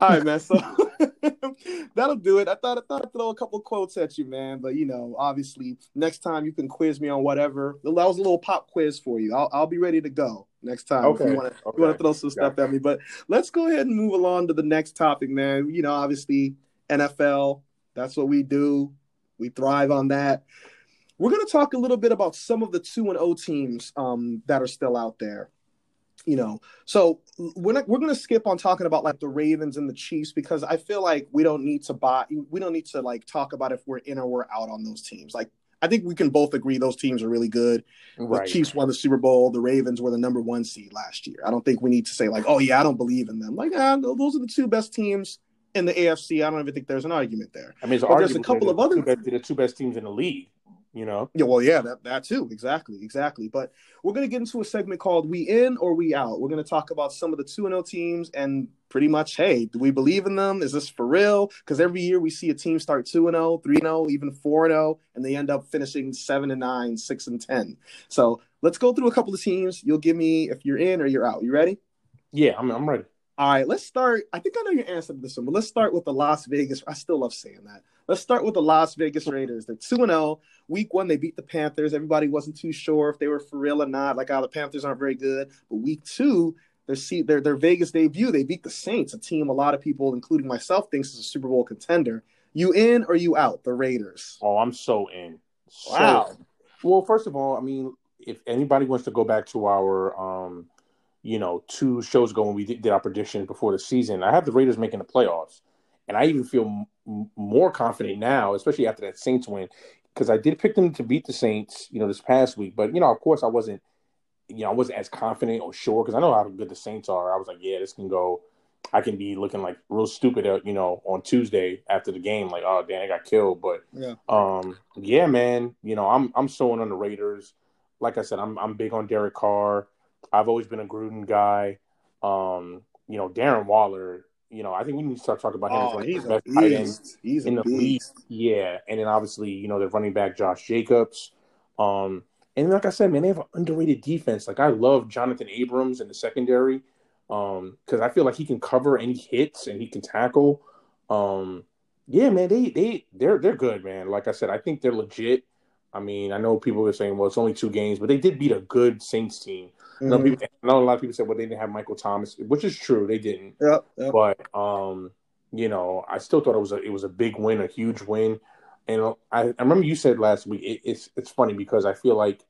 All right, man. So that'll do it. I thought I thought I'd throw a couple quotes at you, man. But you know, obviously, next time you can quiz me on whatever. That was a little pop quiz for you. I'll I'll be ready to go next time. If Okay, you want to okay. you want to throw some stuff at me. But let's go ahead and move along to the next topic, man. You know, obviously NFL. That's what we do. We thrive on that. We're going to talk a little bit about some of the two and O teams um, that are still out there. You know, so we're not, we're going to skip on talking about like the Ravens and the Chiefs because I feel like we don't need to buy we don't need to like talk about if we're in or we're out on those teams. Like I think we can both agree those teams are really good. The Chiefs won the Super Bowl. The Ravens were the number one seed last year. I don't think we need to say like, oh yeah, I don't believe in them. Like, ah, those are the two best teams in the AFC. I don't even think there's an argument there. i mean it's But there's a couple of the other- two best, the two best teams in the league you know Yeah, well, yeah, that, that too. Exactly, exactly. But we're going to get into a segment called We In or We Out. We're going to talk about some of the 2 0 teams and pretty much, hey, do we believe in them? Is this for real? Because every year we see a team start 2 0, 3 0, even 4 0, and they end up finishing 7 and 9, 6 and 10. So let's go through a couple of teams. You'll give me if you're in or you're out. You ready? yeah i'm, I'm ready All right, let's start. I think I know your answer to this one, but let's start with the Las Vegas. I still love saying that. Let's start with the Las Vegas Raiders. They're 2 0. Week one, they beat the Panthers. Everybody wasn't too sure if they were for real or not. Like, oh, the Panthers aren't very good. But week two, their, see, their, their Vegas debut, they beat the Saints, a team a lot of people, including myself, thinks is a Super Bowl contender. You in or you out? The Raiders. Oh, I'm so in. So Wow. in. Well, first of all, I mean, if anybody wants to go back to our, um, you know, two shows ago when we did, did our predictions before the season, I have the Raiders making the playoffs, and I even feel m- m- more confident now, especially after that Saints win, because I did pick them to beat the Saints, you know, this past week. But you know, of course, I wasn't, you know, I wasn't as confident or sure because I know how good the Saints are. I was like, yeah, this can go, I can be looking like real stupid, uh, you know, on Tuesday after the game, like, oh damn, I got killed. But Yeah. um, yeah, man, you know, I'm I'm sewing on the Raiders. Like I said, I'm I'm big on Derek Carr. I've always been a Gruden guy. Um, you know, Darren Waller. You know, I think we need to start talking about him as Oh, of he's the best. He's in the league. Yeah, and then obviously, you know, the running back Josh Jacobs. Um, and like I said, man, they have an underrated defense. Like I love Jonathan Abrams in the secondary. Um, because I feel like he can cover any hits and he can tackle. Um, yeah, man, they they they're they're good, man. Like I said, I think they're legit. I mean, I know people are saying, well, it's only two games, but they did beat a good Saints team. I know, Mhm. people, I know a lot of people said, well, they didn't have Michael Thomas, which is true, they didn't. Yep, yep. But um, you know, I still thought it was a it was a big win, a huge win. And I, I remember you said last week it, it's it's funny because I feel like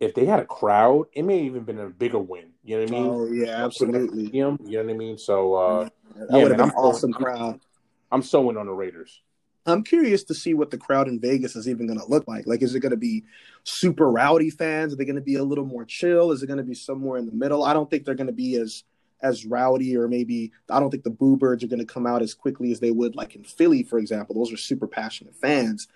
if they had a crowd, it may have even been a bigger win. You know what I mean? Oh yeah, absolutely. You know, what I mean? So uh, That yeah, would have man, been I'm- awesome crowd. I'm sewing on the Raiders. I'm curious to see what the crowd in Vegas is even going to look like. Like, is it going to be super rowdy fans? Are they going to be a little more chill? Is it going to be somewhere in the middle? I don't think they're going to be as as rowdy, or maybe I don't think the Boo Birds are going to come out as quickly as they would like in Philly, for example. Those are super passionate fans.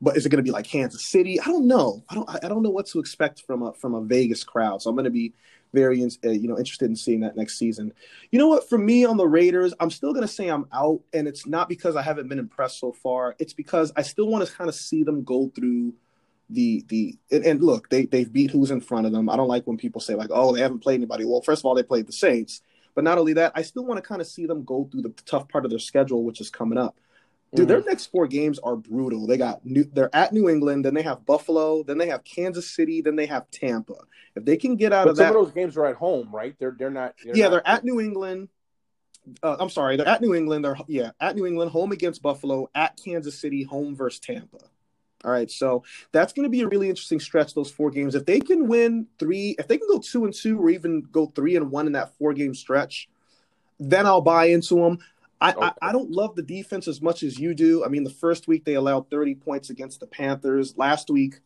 But is it going to be like Kansas City? I don't know. I don't. I don't know what to expect from a from a Vegas crowd. So I'm going to be very uh, you know interested in seeing that next season. You know what? For me on the Raiders, I'm still going to say I'm out, and it's not because I haven't been impressed so far. It's because I still want to kind of see them go through the the and, and look, they they've beat who's in front of them. I don't like when people say like, oh, they haven't played anybody. Well, first of all, they played the Saints, but not only that, I still want to kind of see them go through the tough part of their schedule, which is coming up. Dude, their next four games are brutal. They got new, they're at New England, then they have Buffalo, then they have Kansas City, then they have Tampa. If they can get out But of some that, of those games are at home, right? They're they're not. They're yeah, not- they're at New England. Uh, I'm sorry, they're at New England. They're yeah at New England, home against Buffalo, at Kansas City, home versus Tampa. All right, so that's going to be a really interesting stretch. Those four games, if they can win three, if they can go two and two, or even go three and one in that four game stretch, then I'll buy into them. I, Okay. I I don't love the defense as much as you do. I mean, the first week they allowed 30 points against the Panthers. Last week,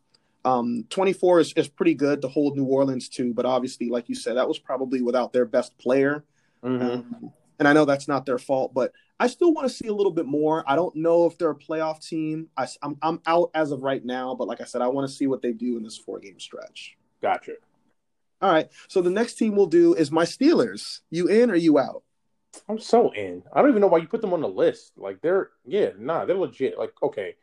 um, 24 is, is pretty good to hold New Orleans to, but obviously, like you said, that was probably without their best player. Mhm. Um, and I know that's not their fault, but I still want to see a little bit more. I don't know if they're a playoff team. I, am I'm out as of right now, but like I said, I want to see what they do in this four game stretch. Gotcha. All right. So the next team we'll do is my Steelers. You in or you out? I'm so in. I don't even know why you put them on the list. Like they're yeah, nah, they're legit. Like okay,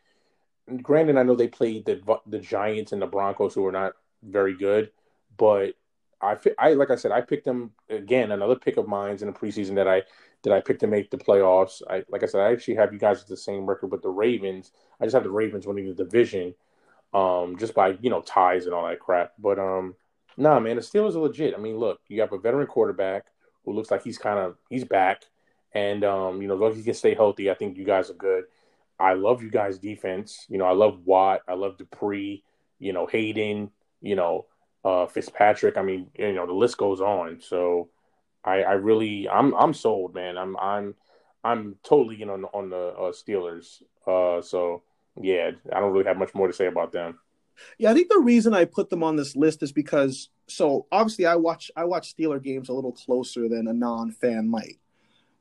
granted, I know they played the the Giants and the Broncos, who are not very good, but I I like I said, I picked them again. Another pick of mine in the preseason that I that I picked to make the playoffs. I like I said, I actually have you guys with the same record, but the Ravens. I just have the Ravens winning the division, um, just by you know ties and all that crap. But um, nah, man, the Steelers are legit. I mean, look, you have a veteran quarterback who looks like he's kind of he's back, and um, you know, as long as he can stay healthy, I think you guys are good. I love you guys' defense. You know, I love Watt, I love Dupree, you know, Haden, you know, uh, Fitzpatrick. I mean, you know, the list goes on. So, I, I really, I'm, I'm sold, man. I'm, I'm, I'm totally in on on the uh, Steelers. Uh, so yeah, I don't really have much more to say about them. Yeah, I think the reason I put them on this list is because so obviously I watch I watch Steeler games a little closer than a non-fan might.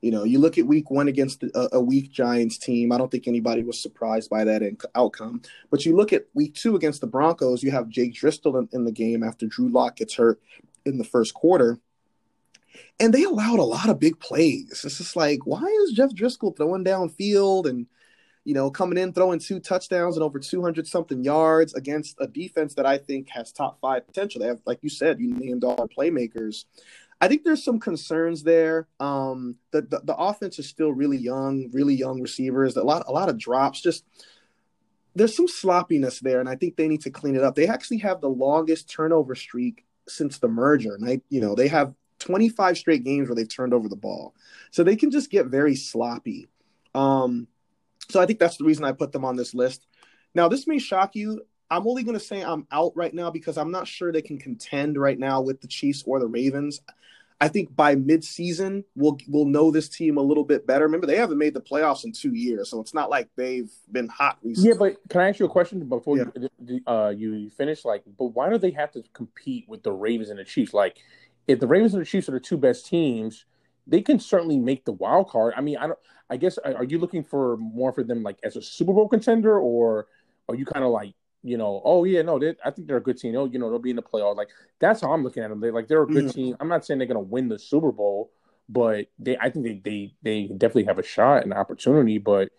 You know, you look at week one against a, a weak Giants team. I don't think anybody was surprised by that in, outcome. But you look at week two against the Broncos, you have Jake Driskel in, in the game after Drew Lock gets hurt in the first quarter. And they allowed a lot of big plays. It's just like, why is Jeff Driskel throwing downfield and you know, coming in throwing two touchdowns and over 200 something yards against a defense that I think has top five potential. They have, like you said, you named all the playmakers. I think there's some concerns there. Um, the, the the offense is still really young, really young receivers. A lot a lot of drops. Just there's some sloppiness there, and I think they need to clean it up. They actually have the longest turnover streak since the merger, and I, you know, they have 25 straight games where they've turned over the ball, so they can just get very sloppy. Um, so I think that's the reason I put them on this list. Now, this may shock you. I'm only going to say I'm out right now because I'm not sure they can contend right now with the Chiefs or the Ravens. I think by mid-season we'll we'll know this team a little bit better. Remember, they haven't made the playoffs in two years, so it's not like they've been hot recently. Yeah, but can I ask you a question before Yeah. you uh, you finish? Like, but why do they have to compete with the Ravens and the Chiefs? Like, if the Ravens and the Chiefs are the two best teams, they can certainly make the wild card. I mean, I don't. I guess are you looking for more for them like as a Super Bowl contender, or are you kind of like you know, oh yeah, no, they, I think they're a good team. Oh, you know, they'll be in the playoffs. Like that's how I'm looking at them. They like they're a good mm-hmm. team. I'm not saying they're gonna win the Super Bowl, but they, I think they, they, they definitely have a shot and opportunity. But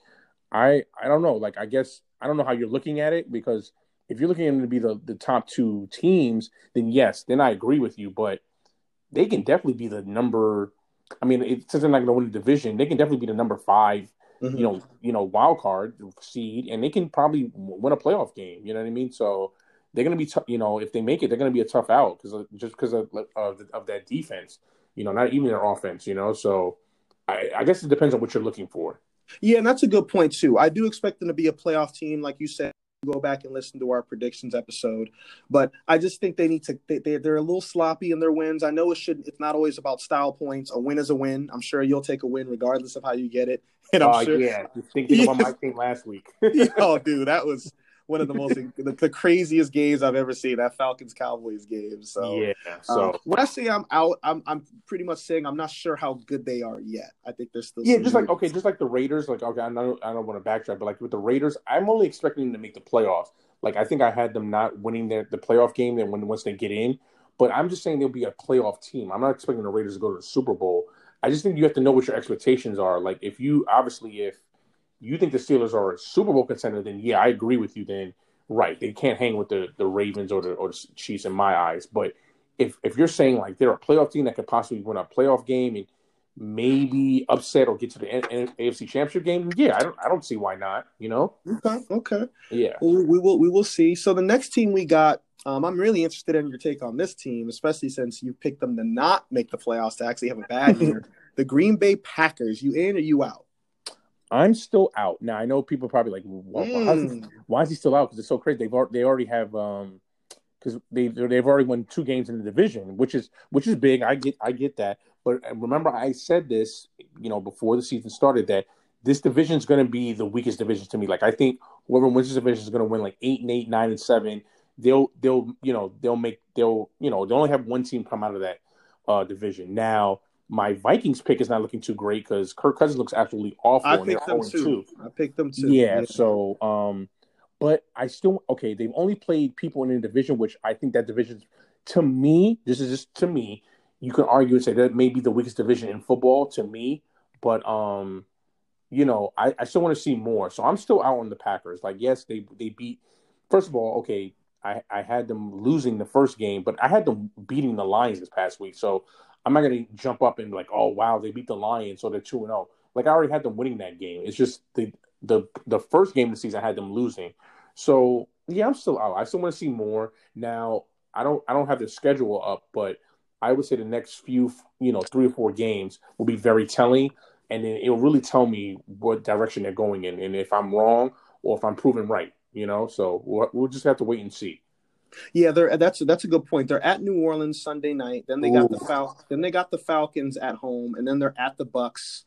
I, I don't know. Like I guess I don't know how you're looking at it because if you're looking at them to be the the top two teams, then yes, then I agree with you. But they can definitely be the number. I mean, it, since they're not going to win the division, they can definitely be the number 5 mm-hmm. you know, you know, wild card seed, and they can probably win a playoff game. You know what I mean? So they're going to be, t- you know, if they make it, they're going to be a tough out because just because of, of, of that defense. You know, not even their offense. You know, so I, I guess it depends on what you're looking for. Yeah, and that's a good point too. I do expect them to be a playoff team, like you said go back and listen to our predictions episode. But I just think they need to. They, they are a little sloppy in their wins. I know it should. It's not always about style points. A win is a win. I'm sure you'll take a win regardless of how you get it. And I'm uh, sure. Yeah, Just thinking about my team last week. oh, dude, that was one of the most the, the, craziest games I've ever seen. That Falcons Cowboys game. So yeah. So um, when I say I'm out, I'm I'm pretty much saying I'm not sure how good they are yet. I think they're still yeah, just like okay, just like the Raiders. Like okay, I don't I don't want to backtrack, but like with the Raiders, I'm only expecting them to make the playoffs. Like I think I had them not winning their the playoff game. Then when once they get in, but I'm just saying they'll be a playoff team. I'm not expecting the Raiders to go to the Super Bowl. I just think you have to know what your expectations are. Like if you obviously if you think the Steelers are a Super Bowl contender, then yeah, I agree with you. Then right. They can't hang with the, the Ravens or the or the Chiefs in my eyes. But if if you're saying like they're a playoff team that could possibly win a playoff game and maybe upset or get to the AFC Championship game, yeah, I don't I don't see why not. You know. Okay. Okay. Yeah. Well, we will we will see. So the next team we got. Um, I'm really interested in your take on this team, especially since you picked them to not make the playoffs to actually have a bad year. the Green Bay Packers. You in or you out? I'm still out now. I know people probably like, well, mm. he, why is he still out? Because it's so crazy. They've they already have um because they they've already won two games in the division, which is which is big. I get I get that, but remember I said this, you know, before the season started that this division is going to be the weakest division to me. Like I think whoever wins this division is going to win like eight and eight, nine and seven. They'll they'll you know they'll make they'll you know they only have one team come out of that uh division now my Vikings pick is not looking too great because Kirk Cousins looks absolutely awful. I picked them too. I picked them too. Yeah, yeah, So, um, but I still okay. They've only played people in a division, which I think that division, to me, this is just to me. You can argue and say that may be the weakest division in football to me, but um, you know, I, I still want to see more. So I'm still out on the Packers. Like, yes, they they beat. First of all, okay, I I had them losing the first game, but I had them beating the Lions this past week. So I'm not to jump up and like, oh wow, they beat the Lions, so they're two and zero. Oh. Like I already had them winning that game. It's just the the the first game of the season I had them losing. So yeah, I'm still out. I still want to see more. Now I don't I don't have the schedule up, but I would say the next few you know three or four games will be very telling, and then it will really tell me what direction they're going in, and if I'm wrong or if I'm proven right. You know, so we'll, we'll just have to wait and see. Yeah, they're that's that's a good point. They're at New Orleans Sunday night. Then they got the Fal- then they got the Falcons at home, and then they're at the Bucs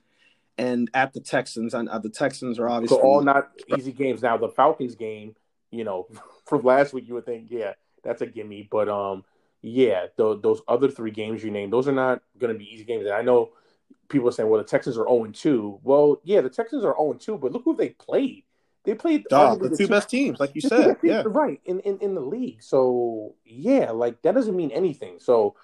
and at the Texans. And uh, the Texans are obviously so all not easy games. Now the Falcons game, you know, from last week, you would think, yeah, that's a gimme. But um, yeah, the, those other three games you named, those are not going to be easy games. And I know people are saying, well, the Texans are zero oh two. Well, yeah, the Texans are zero oh two, but look who they played. They played Dog, the, the two, two best teams, like you said. Yeah, right in, in in the league. So yeah, like that doesn't mean anything. So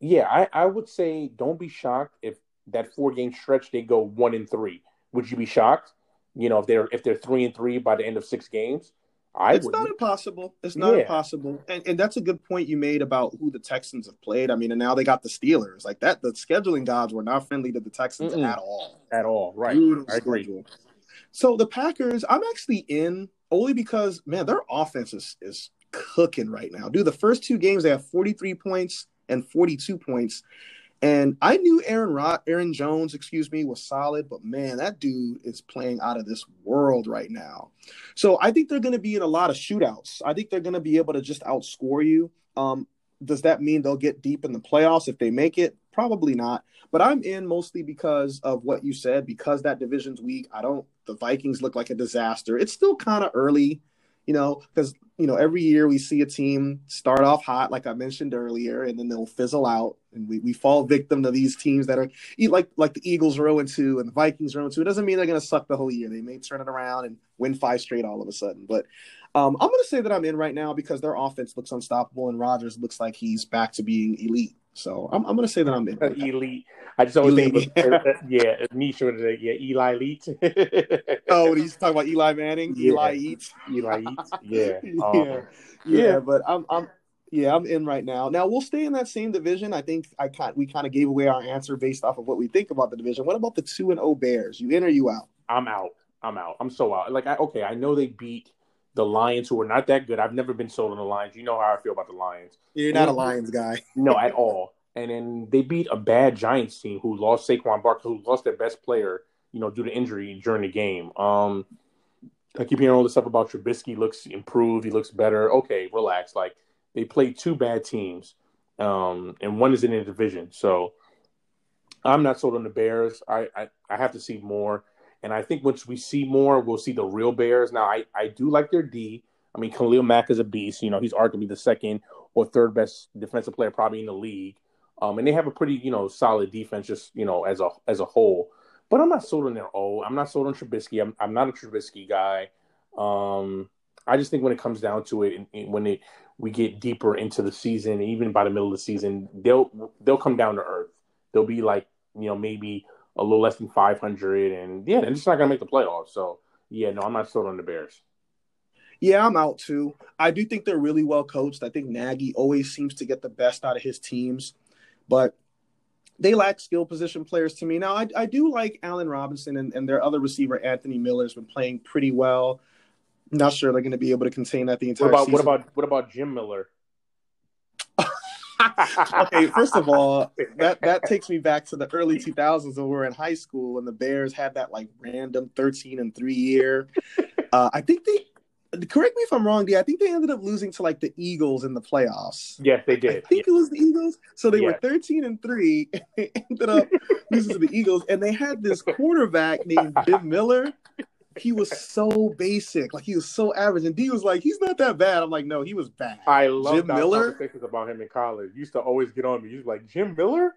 yeah, I I would say don't be shocked if that four game stretch they go one and three. Would you be shocked? You know, if they're if they're three and three by the end of six games. I it's wouldn't. not impossible. It's not yeah. impossible, and and that's a good point you made about who the Texans have played. I mean, and now they got the Steelers. Like that, the scheduling gods were not friendly to the Texans Mm-mm. at all. At all, right? I agree. So the Packers, I'm actually in only because man, their offense is is cooking right now. Dude, the first two games they have 43 points and 42 points. And I knew Aaron Rod, Aaron Jones, excuse me, was solid, but man, that dude is playing out of this world right now. So I think they're going to be in a lot of shootouts. I think they're going to be able to just outscore you. Um, does that mean they'll get deep in the playoffs if they make it? Probably not. But I'm in mostly because of what you said, because that division's weak. I don't, the Vikings look like a disaster. It's still kind of early, you know, because, you know, every year we see a team start off hot, like I mentioned earlier, and then they'll fizzle out. and we, we fall victim to these teams that are like like the Eagles are 0 2 and the Vikings are 0 2. It doesn't mean they're going to suck the whole year. They may turn it around and win five straight all of a sudden. But um, I'm going to say that I'm in right now because their offense looks unstoppable and Rodgers looks like he's back to being elite. So I'm, I'm going to say that I'm in. Right elite. I just always elite. think, of, yeah, Nisha would say, yeah, Eli Elite. oh, when he's talking about Eli Manning, yeah. Eli Eats, Eli Eats, yeah, um, yeah, yeah. But I'm, I'm, yeah, I'm in right now. Now we'll stay in that same division. I think I kind we kind of gave away our answer based off of what we think about the division. What about the two and O oh Bears? You in or you out? I'm out. I'm out. I'm so out. Like, I, okay, I know they beat the Lions, who are not that good. I've never been sold on the Lions. You know how I feel about the Lions. You're not a Lions guy. no, at all. And then they beat a bad Giants team who lost Saquon Barkley, who lost their best player, you know, due to injury during the game. Um, I keep hearing all this stuff about Trubisky looks improved. He looks better. Okay, relax. Like they played two bad teams, um, and one is in a division. So I'm not sold on the Bears. I, I, I have to see more, and I think once we see more, we'll see the real Bears. Now I I do like their D. I mean, Khalil Mack is a beast. You know, he's arguably the second or third best defensive player probably in the league. Um, and they have a pretty, you know, solid defense just, you know, as a as a whole. But I'm not sold on their O. I'm not sold on Trubisky. I'm I'm not a Trubisky guy. Um, I just think when it comes down to it, and, and when it we get deeper into the season, even by the middle of the season, they'll they'll come down to earth. They'll be like you know maybe a little less than 500, and yeah, they're just not gonna make the playoffs. So yeah, no, I'm not sold on the Bears. Yeah, I'm out too. I do think they're really well coached. I think Nagy always seems to get the best out of his teams, but they lack skill position players to me. Now, I, I do like Allen Robinson and, and their other receiver, Anthony Miller, has been playing pretty well. Not sure they're going to be able to contain that the entire. What about season. what about what about Jim Miller? Okay, first of all, that that takes me back to the early 2000s when we were in high school and the Bears had that like random 13 and three year. Uh, I think they. Correct me if I'm wrong, D. I think they ended up losing to like the Eagles in the playoffs. Yes, they did. I think yeah. it was the Eagles. So they were 13 and three, and they ended up losing to the Eagles, and they had this quarterback named Jim Miller he was so basic, like he was so average. And D was like, he's not that bad. I'm like, no, he was bad. I love Jim Miller. conversations about him in college. Used to always get on me. He was like, Jim Miller.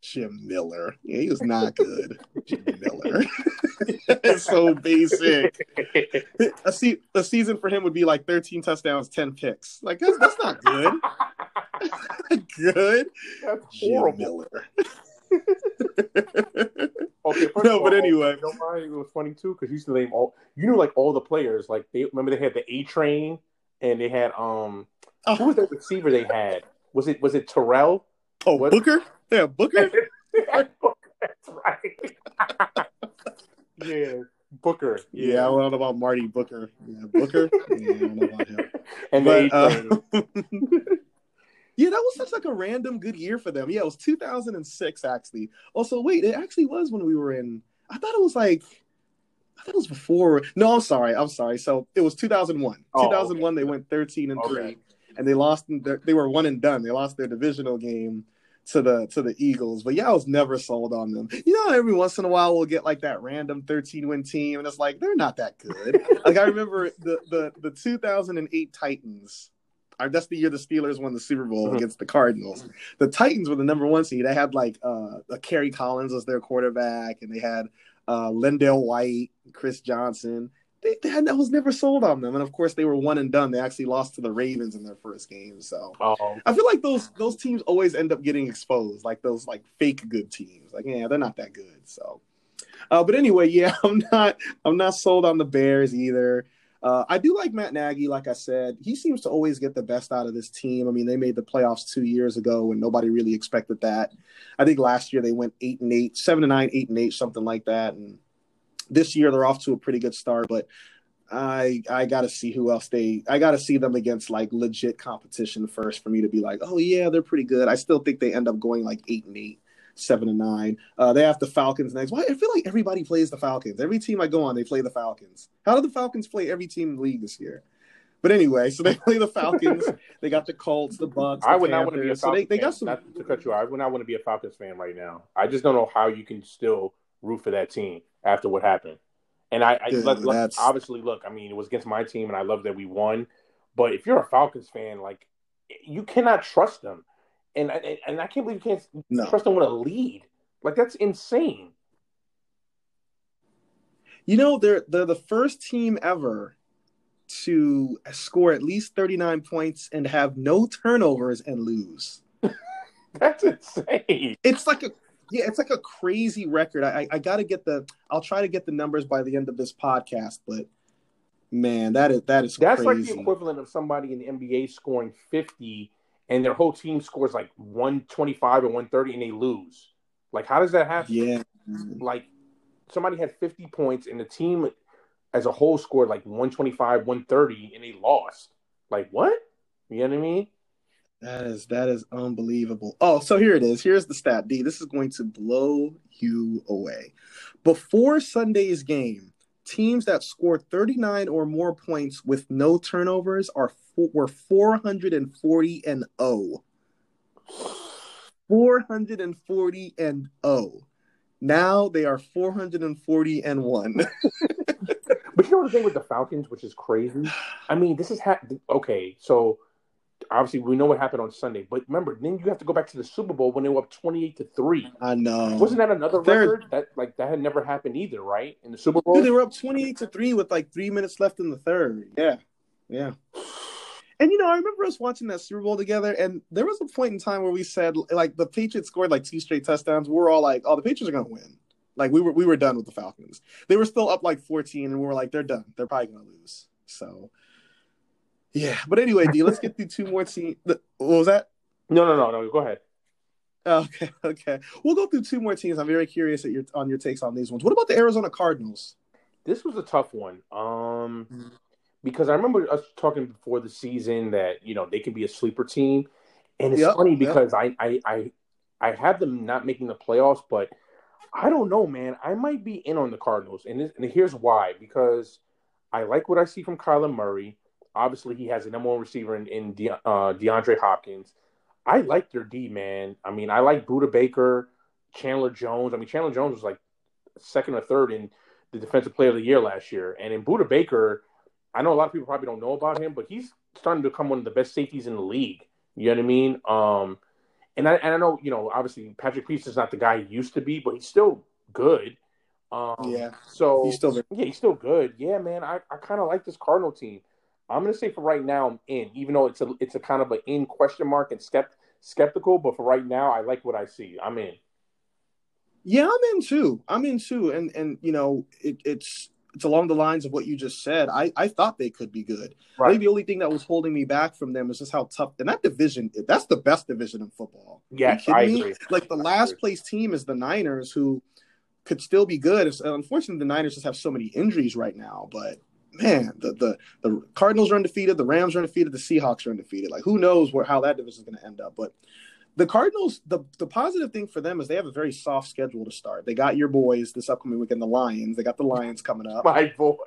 Jim Miller. Yeah, he was not good. Jim Miller. so basic. A, se- a season for him would be like 13 touchdowns, 10 picks. Like that's that's not good. good. That's horrible. Jim Miller. Okay, no, but anyway, don't mind. It was funny too because you used to name all. You knew like all the players. Like they remember they had the A Train and they had um. Oh. Who was that receiver they had? Was it was it Terrell? Oh, what? Booker. Yeah, Booker. That's right. yeah, Booker. Yeah. yeah. I don't know about Marty Booker. Yeah, Booker. yeah, I don't know about him. And but, uh, yeah, that was such like a random good year for them. Yeah, it was 2006 actually. Also, wait, it actually was when we were in. I thought it was like. I thought it was before. No, I'm sorry. I'm sorry. So it was 2001. Oh, 2001, okay. they went 13 and okay. three, and they lost. Their, they were one and done. They lost their divisional game to the to the Eagles. But yeah, I was never sold on them. You know, every once in a while we'll get like that random 13 win team, and it's like they're not that good. like I remember the the the 2008 Titans that's the year the Steelers won the Super Bowl against the Cardinals. The Titans were the number one seed. They had like uh, a Kerry Collins as their quarterback, and they had uh, LenDale White, Chris Johnson. They, they had, that was never sold on them, and of course they were one and done. They actually lost to the Ravens in their first game. So oh. I feel like those those teams always end up getting exposed, like those like fake good teams. Like yeah, they're not that good. So, uh, but anyway, yeah, I'm not I'm not sold on the Bears either. Uh, I do like Matt Nagy. Like I said, he seems to always get the best out of this team. I mean, they made the playoffs two years ago, and nobody really expected that. I think last year they went eight and eight, seven and nine, eight and eight, something like that. And this year they're off to a pretty good start, but I I got to see who else they. I got to see them against like legit competition first for me to be like, oh yeah, they're pretty good. I still think they end up going like eight and eight seven and nine. Uh, they have the Falcons next. Why I feel like everybody plays the Falcons. Every team I go on, they play the Falcons. How do the Falcons play every team in the league this year? But anyway, so they play the Falcons. they got the Colts, the Bucs. I would Panthers. not want to be a Falcons so they, they got some... Not to cut you out, I would not want to be a Falcons fan right now. I just don't know how you can still root for that team after what happened. And I, I look, look, obviously look. I mean, it was against my team, and I love that we won. But if you're a Falcons fan, like you cannot trust them and and, and I can't believe you can't No. trust them with a lead. Like that's insane. You know, they're they're the first team ever to score at least 39 points and have no turnovers and lose. That's insane. It's like a yeah, it's like a crazy record. I I, I got to get the I'll try to get the numbers by the end of this podcast, but man, that is that is That's like the equivalent of somebody in the NBA scoring 50 and their whole team scores like 125 or 130 and they lose. Like, how does that happen? yeah. Like, somebody had 50 points and the team as a whole scored like 125, 130 and they lost. Like, what? You know what I mean? That is that is unbelievable. Oh, so here it is. Here's the stat D. This is going to blow you away. Before Sunday's game, teams that scored 39 or more points with no turnovers are were 440 and 0. 440 and 0. Now they are 440 and 1. But you know the thing with the Falcons, which is crazy? I mean, this is ha- okay. So obviously we know what happened on Sunday, but remember, then you have to go back to the Super Bowl when they were up twenty-eight to three. I know. Wasn't that another They're- record that like that had never happened either, right? In the Super Bowl, Dude, they were up 28 to 3 with like three minutes left in the third. Yeah. Yeah. And you know, I remember us watching that Super Bowl together, and there was a point in time where we said like the Patriots scored like two straight touchdowns. We were all like, "Oh, the Patriots are gonna win." Like we were we were done with the Falcons. They were still up like 14, and we were like, "They're done. They're probably gonna lose." So, yeah. But anyway, D, let's get through two more teams. What was that? no, no, no, no. Go ahead. Okay, okay. We'll go through two more teams. I'm very curious at your on your takes on these ones. What about the Arizona Cardinals? This was a tough one. Um, because I remember us talking before the season that you know they could be a sleeper team, and it's Yep, funny yep. because I, I I I have them not making the playoffs, but I don't know, man. I might be in on the Cardinals, and, this, and here's why: because I like what I see from Kyler Murray. Obviously, he has a number one receiver in, in De, uh, DeAndre Hopkins. I like their D, man. I mean, I like Budda Baker, Chandler Jones. I mean, Chandler Jones was like second or third in the Defensive Player of the Year last year, and in Budda Baker. I know a lot of people probably don't know about him, but he's starting to become one of the best safeties in the league. You know what I mean? Um, and I and I know you know obviously Patrick Peace is not the guy he used to be, but he's still good. Um, Yeah. So He's still yeah, he's still good. Yeah, man. I, I kind of like this Cardinal team. I'm gonna say for right now I'm in, even though it's a it's a kind of an in question mark and skept, skeptical. But for right now, I like what I see. I'm in. Yeah, I'm in too. I'm in too, and and you know, it, it's it's along the lines of what you just said. I I thought they could be good. I think the only thing that was holding me back from them was just how tough. And that division, that's the best division in football. Yeah, I me? agree. Like the last agree. place team is the Niners, who could still be good. It's- Unfortunately, the Niners just have so many injuries right now. But man, the the the Cardinals are undefeated, the Rams are undefeated, the Seahawks are undefeated. Like who knows where how that division is going to end up? But the Cardinals, the the positive thing for them is they have a very soft schedule to start. They got your boys this upcoming weekend, the Lions. They got the Lions coming up. My boys.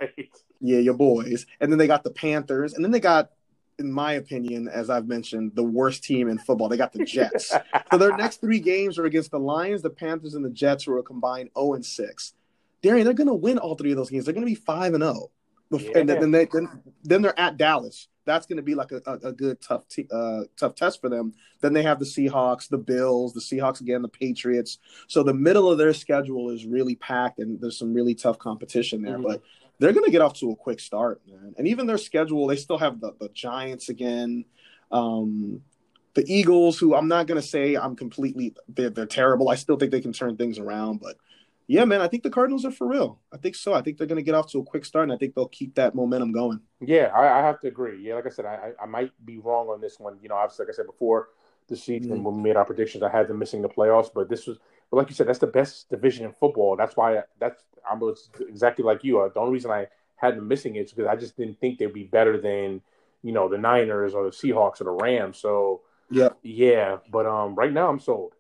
Yeah, your boys. And then they got the Panthers. And then they got, in my opinion, as I've mentioned, the worst team in football. They got the Jets. so their next three games are against the Lions, the Panthers, and the Jets, who are combined 0 and 6. Darian, they're going to win all three of those games. They're going to be 5 and 0. Bef- And then, then, they, then, then they're at Dallas. That's going to be like a, a, a good tough t- uh, tough test for them. Then they have the Seahawks, the Bills, the Seahawks again, the Patriots. So the middle of their schedule is really packed, and there's some really tough competition there. Mhm. But they're going to get off to a quick start, man. And even their schedule, they still have the, the Giants again, um, the Eagles, who I'm not going to say I'm completely they're, they're terrible. I still think they can turn things around, but yeah, man, I think the Cardinals are for real. I think so. I think they're going to get off to a quick start, and I think they'll keep that momentum going. Yeah, I, I have to agree. Yeah, like I said, I, I might be wrong on this one. You know, obviously, like I said before the season Mhm. when we made our predictions, I had them missing the playoffs. But this was, but like you said, that's the best division in football. That's why I, that's I was exactly like you. Uh, the only reason I had them missing it is because I just didn't think they'd be better than you know the Niners or the Seahawks or the Rams. So Yeah. yeah. But um, right now I'm sold.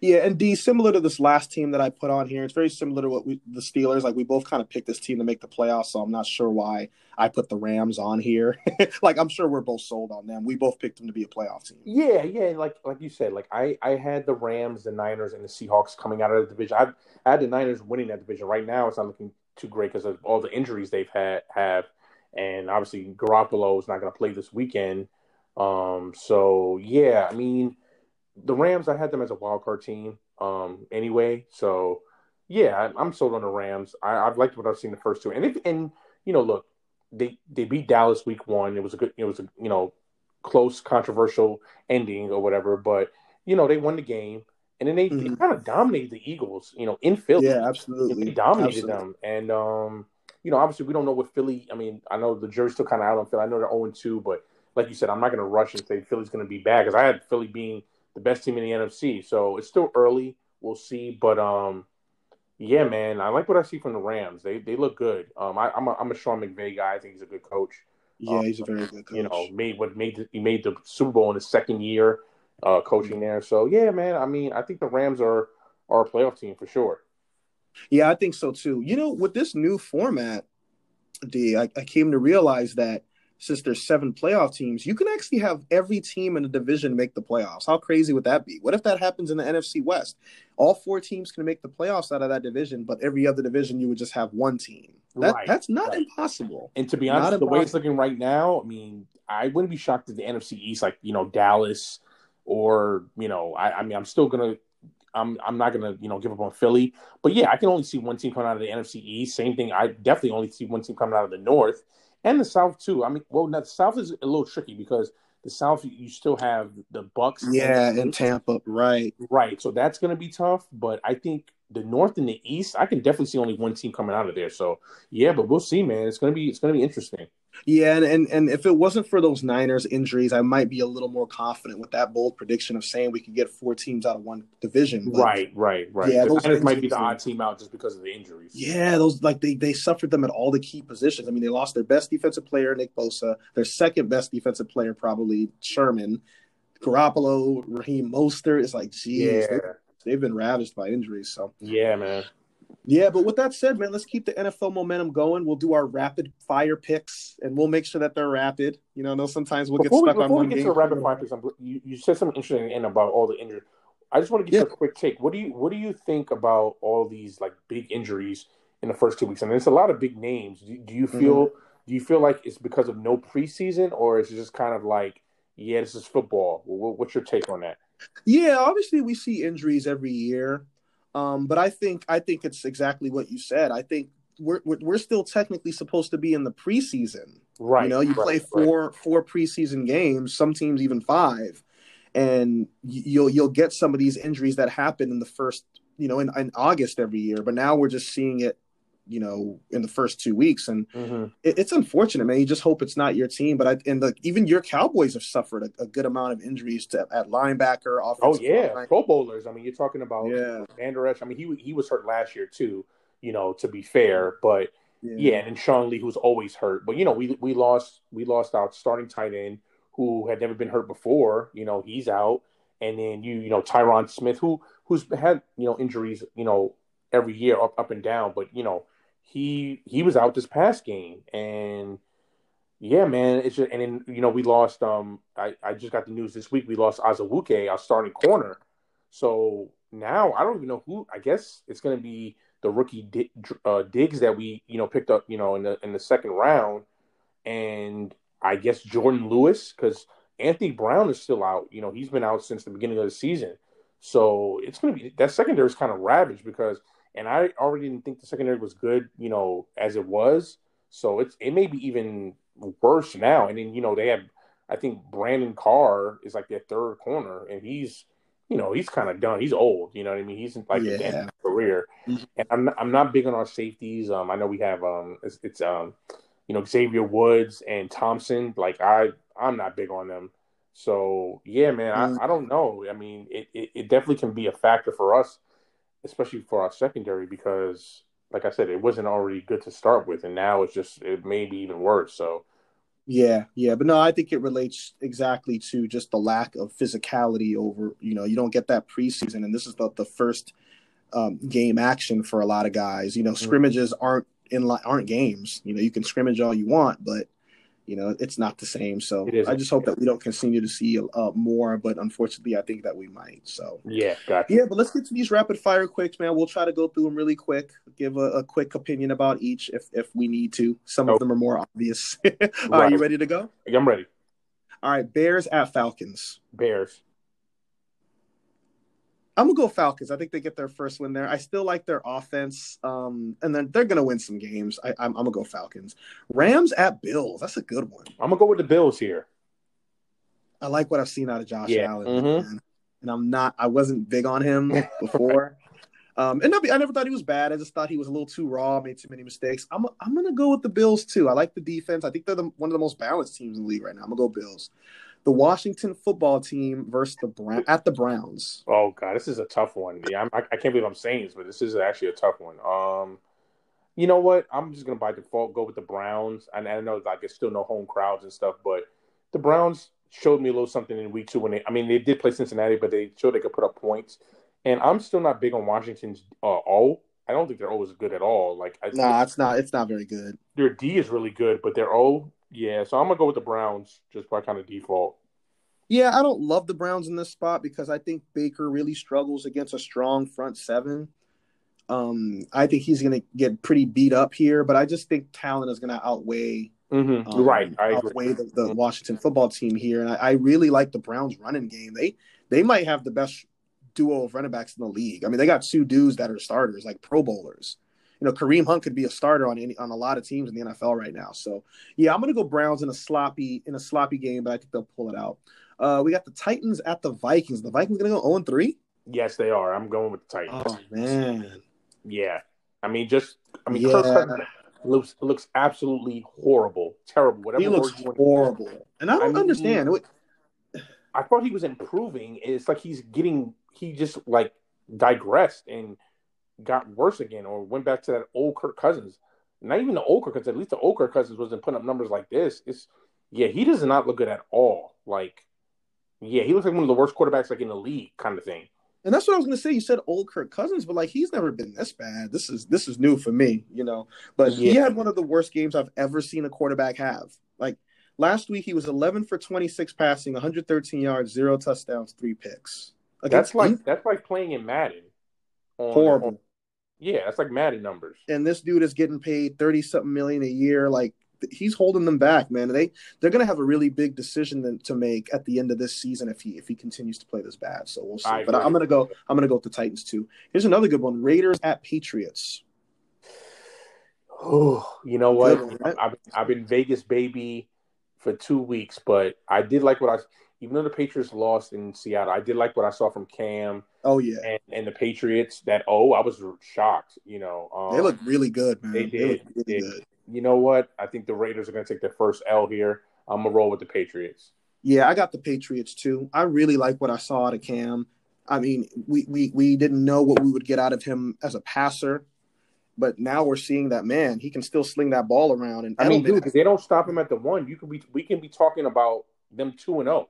Yeah, and D, similar to this last team that I put on here, it's very similar to what we the Steelers. Like we both kind of picked this team to make the playoffs, so I'm not sure why I put the Rams on here. like I'm sure we're both sold on them. We both picked them to be a playoff team. Yeah, yeah, like like you said, like I I had the Rams, the Niners, and the Seahawks coming out of the division. I, I had the Niners winning that division. Right now, it's not looking too great because of all the injuries they've had have, and obviously Garoppolo is not going to play this weekend. Um, so yeah, I mean, the Rams, I had them as a wild card team um, anyway. So yeah, I, am sold on the Rams. I, have liked what I've seen the first two, and if and you know, look, they they beat Dallas week one. It was a good, it was a you know close, controversial ending or whatever, but you know they won the game. And then they, mm-hmm. they kind of dominated the Eagles, you know, in Philly. Yeah, absolutely. They dominated absolutely. them, and um, you know, obviously we don't know what Philly. I mean, I know the jury's still kind of out on Philly. I know they're zero oh two, but like you said, I'm not going to rush and say Philly's going to be bad because I had Philly being the best team in the NFC. So it's still early. We'll see, but um, yeah, man, I like what I see from the Rams. They they look good. Um, I, am a, I'm a Sean McVay guy. I think he's a good coach. Yeah, um, he's a very good coach. You know, made what made the, he made the Super Bowl in his second year uh, coaching there. So yeah, man. I mean, I think the Rams are are a playoff team for sure. Yeah, I think so too. You know, with this new format, D, I, I came to realize that since there's seven playoff teams, you can actually have every team in the division make the playoffs. How crazy would that be? What if that happens in the NFC West? All four teams can make the playoffs out of that division, but every other division you would just have one team. That, right. That's not right. impossible. And to be honest, not the impossible. way it's looking right now, I mean, I wouldn't be shocked if the NFC East, like you know, Dallas, or you know, I, I mean, I'm still gonna I'm I'm not gonna you know give up on Philly, but yeah, I can only see one team coming out of the NFC East. Same thing. I definitely only see one team coming out of the North, and the South too. I mean, well, now the South is a little tricky because the South you still have the Bucs. Yeah, and, and Tampa, right, right. So that's going to be tough. But I think the North and the East, I can definitely see only one team coming out of there. So yeah, but we'll see, man. It's gonna be it's gonna be interesting. Yeah, and, and and if it wasn't for those Niners injuries, I might be a little more confident with that bold prediction of saying we could get four teams out of one division. But, right, right, right. Yeah, the those Niners might be the odd team out just because of the injuries. Yeah, those like they they suffered them at all the key positions. I mean, they lost their best defensive player, Nick Bosa, their second best defensive player, probably Sherman, Garoppolo, Raheem Mostert. It's like, geez, yeah. They, they've been ravaged by injuries. So yeah, man. Yeah, but with that said, man, let's keep the NFL momentum going. We'll do our rapid fire picks, and we'll make sure that they're rapid. You know, know sometimes we'll before get stuck we, on one we get game. to rapid fire picks, you, you said something interesting in about all the injuries. I just want to get yeah. a quick take. What do you What do you think about all these like big injuries in the first two weeks? I mean, it's a lot of big names. Do, do you feel mm-hmm. Do you feel like it's because of no preseason, or is it just kind of like, yeah, this is football? What's your take on that? Yeah, obviously we see injuries every year. Um, but I think I think it's exactly what you said. I think we're we're still technically supposed to be in the preseason. Right. You know, you right, play four right. four preseason games, some teams even five, and you'll you'll get some of these injuries that happen in the first, you know, in, in August every year. But now we're just seeing it you know, in the first two weeks, and mm-hmm. it, it's unfortunate, man. You just hope it's not your team, but I and the, even your Cowboys have suffered a, a good amount of injuries to, at linebacker. Oh yeah, line. Pro Bowlers. I mean, you're talking about yeah, Vander Esch. I mean, he he was hurt last year too. You know, to be fair, but yeah. yeah, and then Sean Lee, who's always hurt. But you know, we we lost we lost our starting tight end who had never been hurt before. You know, he's out, and then you you know Tyron Smith, who who's had you know injuries. You know every year up up and down, but you know he he was out this past game, and yeah, man, it's just and then you know we lost. Um, I I just got the news this week. We lost Azubuike, our starting corner. So now I don't even know who. I guess it's going to be the rookie uh, Diggs that we you know picked up you know in the in the second round, and I guess Jourdan Lewis because Anthony Brown is still out. You know he's been out since the beginning of the season. So it's going to be that secondary is kind of ravaged because and I already didn't think the secondary was good, you know, as it was. So it's it may be even worse now. And then you know they have, I think Brandon Carr is like their third corner, and he's, you know, he's kind of done. He's old. You know what I mean? He's in like yeah. his career. Mm-hmm. And I'm not, I'm not big on our safeties. Um, I know we have um, it's, it's um, you know, Xavier Woods and Thompson. Like I, I'm not big on them. So yeah, man. I, I don't know. I mean, it, it, it definitely can be a factor for us especially for our secondary, because like I said, it wasn't already good to start with, and now it's just it may be even worse. So. Yeah, yeah, but no, I think it relates exactly to just the lack of physicality over. You know, you don't get that preseason, and this is the the first um, game action for a lot of guys. You know, mm-hmm. scrimmages aren't in aren't games. You know, you can scrimmage all you want, but you know it's not the same. So i just hope that we don't continue to see uh, more but unfortunately i think that we might so. Yeah gotcha. yeah but let's get to these rapid fire quicks man. We'll try to go through them really quick give a, a quick opinion about each if if we need to. Some of them are more obvious. Right. are you ready to go? I'm ready. All right bears at falcons. Bears I'm gonna go Falcons. I think they get their first win there. I still like their offense, um, and then they're gonna win some games. I, I'm, I'm gonna go Falcons. Rams at Bills. That's a good one. I'm gonna go with the Bills here. I like what I've seen out of Josh Yeah. Allen, Mhm. man. and I'm not. I wasn't big on him before, um, and I never thought he was bad. I just thought he was a little too raw, made too many mistakes. I'm I'm gonna go with the Bills too. I like the defense. I think they're the, one of the most balanced teams in the league right now. I'm gonna go Bills. The Washington football team versus the Brown at the Browns. Oh god, this is a tough one. Yeah, I'm, I, I can't believe I'm saying this, but this is actually a tough one. Um, you know what? I'm just gonna by default go with the Browns. And I know like there's still no home crowds and stuff, but the Browns showed me a little something in week two when they. I mean, they did play Cincinnati, but they showed they could put up points. And I'm still not big on Washington's uh, O. I don't think their O is good at all. Like, I, Nah, it's not. It's not very good. their D is really good, but their O, yeah. So I'm gonna go with the Browns just by kind of default. Yeah, I don't love the Browns in this spot because I think Baker really struggles against a strong front seven. Um, I think he's going to get pretty beat up here, but I just think talent is going to outweigh Mm-hmm. um, right, I agree. outweigh the, the Washington football team here, and I, I really like the Browns running game. They they might have the best duo of running backs in the league. I mean, they got two dudes that are starters, like Pro Bowlers. You know, Kareem Hunt could be a starter on any on a lot of teams in the NFL right now. So yeah, I'm gonna go Browns in a sloppy in a sloppy game, but I think they'll pull it out. Uh, we got the Titans at the Vikings. The Vikings gonna go 0 3. Yes, they are. I'm going with the Titans. Oh man, Yeah, I mean, just I mean, Yeah. Kirk looks looks absolutely horrible, terrible. Whatever he looks horrible, and I don't I mean, understand. I thought he was improving. It's like he's getting he just like digressed and got worse again, or went back to that old Kirk Cousins. Not even the old Kirk Cousins. At least the old Kirk Cousins wasn't putting up numbers like this. It's yeah, he does not look good at all. Like yeah, he looks like one of the worst quarterbacks like in the league, kind of thing. And that's what I was gonna say. You said old Kirk Cousins, but like he's never been this bad. This is this is new for me, you know. But he had one of the worst games I've ever seen a quarterback have. Like last week, he was 11 for 26 passing, 113 yards, zero touchdowns, three picks. That's like that's like playing in Madden. On- horrible. on- yeah, that's like Madden numbers. And this dude is getting paid 30 something million a year. Like he's holding them back, man. They they're gonna have a really big decision to- to make at the end of this season if he if he continues to play this bad. So we'll see. I But agree. I'm gonna go. I'm gonna go with the Titans too. Here's another good one: Raiders at Patriots. Oh, you know what? I've, I've been Vegas baby for two weeks, but I did like what I. Even though the Patriots lost in Seattle, I did like what I saw from Cam Oh yeah. and, and the Patriots. That oh, I was shocked. You know, um, They look really good, man. they did. really They- good. You know what? I think the Raiders are going to take their first L here. I'm gonna roll with the Patriots. Yeah, I got the Patriots too. I really like what I saw out of Cam. I mean, we we we didn't know what we would get out of him as a passer, but now we're seeing that man, he can still sling that ball around. And I mean, dude, if they don't stop him at the one, you could be. We can be talking about them two and zero.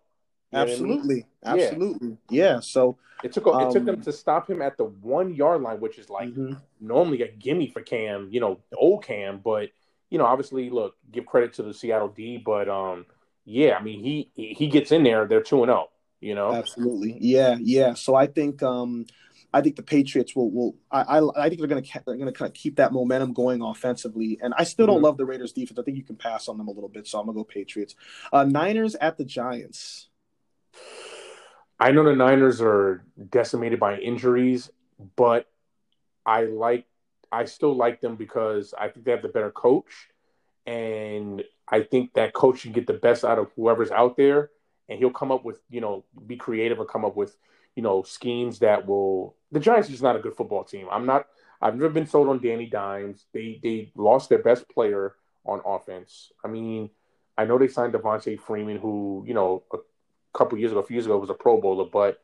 You know what I mean? absolutely, absolutely, yeah. So It took it took Um, them to stop him at the one yard line, which is like mhm. normally a gimme for Cam, you know, the old Cam, but you know, obviously, look, give credit to the Seattle D, but um, yeah, I mean, he he gets in there, they're two and zero, you know. absolutely, yeah, yeah. So I think um, I think the Patriots will will I I, I think they're gonna they're gonna kind of keep that momentum going offensively. And I still don't Mhm. love the Raiders defense. I think you can pass on them a little bit. So I'm gonna go Patriots. Uh, Niners at the Giants. I know the Niners are decimated by injuries, but I like I still like them because I think they have the better coach, and I think that coach can get the best out of whoever's out there, and he'll come up with you know be creative and come up with you know schemes that will. The Giants is not a good football team. I'm not. I've never been sold on Danny Dimes. They they lost their best player on offense. I mean, I know they signed Devonta Freeman, who you know couple years ago, a few years ago, was a Pro Bowler, but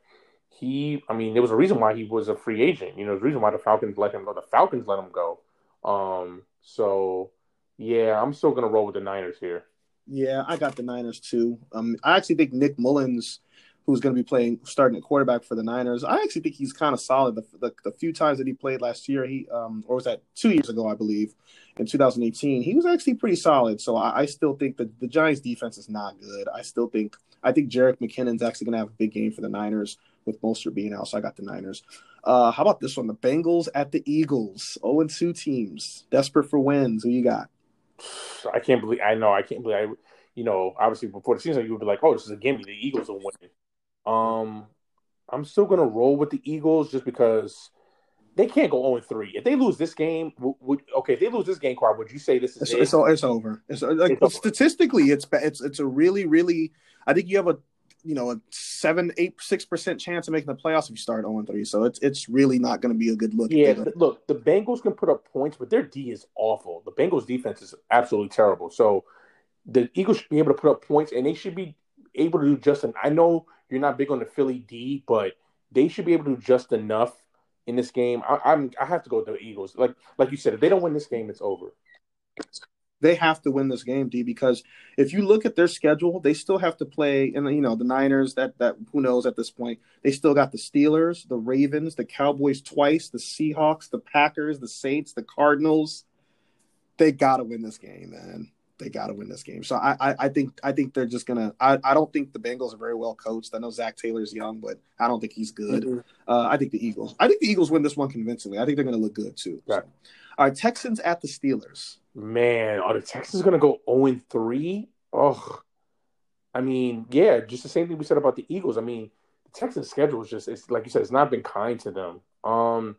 he, I mean, there was a reason why he was a free agent. You know, the reason why the Falcons let him go. The Falcons let him go. Um, so yeah, I'm still gonna roll with the Niners here. Yeah, I got the Niners too. Um, I actually think Nick Mullens, who's going to be playing starting at quarterback for the Niners, I actually think he's kind of solid. The, the the few times that he played last year, he um, or was that two years ago, I believe, in 2018, he was actually pretty solid. So I, I still think that the Giants' defense is not good. I still think I think Jerick McKinnon's actually going to have a big game for the Niners with Mostert being out. So I got the Niners. Uh, how about this one? The Bengals at the Eagles. 0 and 2 teams, desperate for wins. Who you got? I can't believe. I know. I can't believe. I, you know, obviously before the season, you would be like, "Oh, this is a gimme. The Eagles will win." Um, I'm still gonna roll with the Eagles just because they can't go 0 3. If they lose this game, would, okay, if they lose this game, Car, would you say this is It's it? it's, it's over. It's like It's over. statistically, it's it's it's a really really. I think you have a you know a seven eight six percent chance of making the playoffs if you start 0 3. So it's it's really not going to be a good look. Yeah, look, the Bengals can put up points, but their D is awful. The Bengals defense is absolutely terrible. So the Eagles should be able to put up points, and they should be able to do just. An, I know you're not big on the Philly D, but they should be able to do just enough in this game. I, I'm I have to go with the Eagles. Like like you said, if they don't win this game, it's over. they have to win this game, D, because if you look at their schedule, they still have to play, and you know the Niners. That that who knows at this point? They still got the Steelers, the Ravens, the Cowboys twice, the Seahawks, the Packers, the Saints, the Cardinals. They got to win this game, man. They got to win this game. So I, I, I think I think they're just gonna. I, I don't think the Bengals are very well coached. I know Zac Taylor's young, but I don't think he's good. Uh, I think the Eagles. I think the Eagles win this one convincingly. I think they're gonna look good too. Right. So. All right, Texans at the Steelers. Man, are the Texans going to go 0 3? Oh, I mean, yeah, just the same thing we said about the Eagles. I mean, the Texans' schedule is just, it's like you said, it's not been kind to them. Um,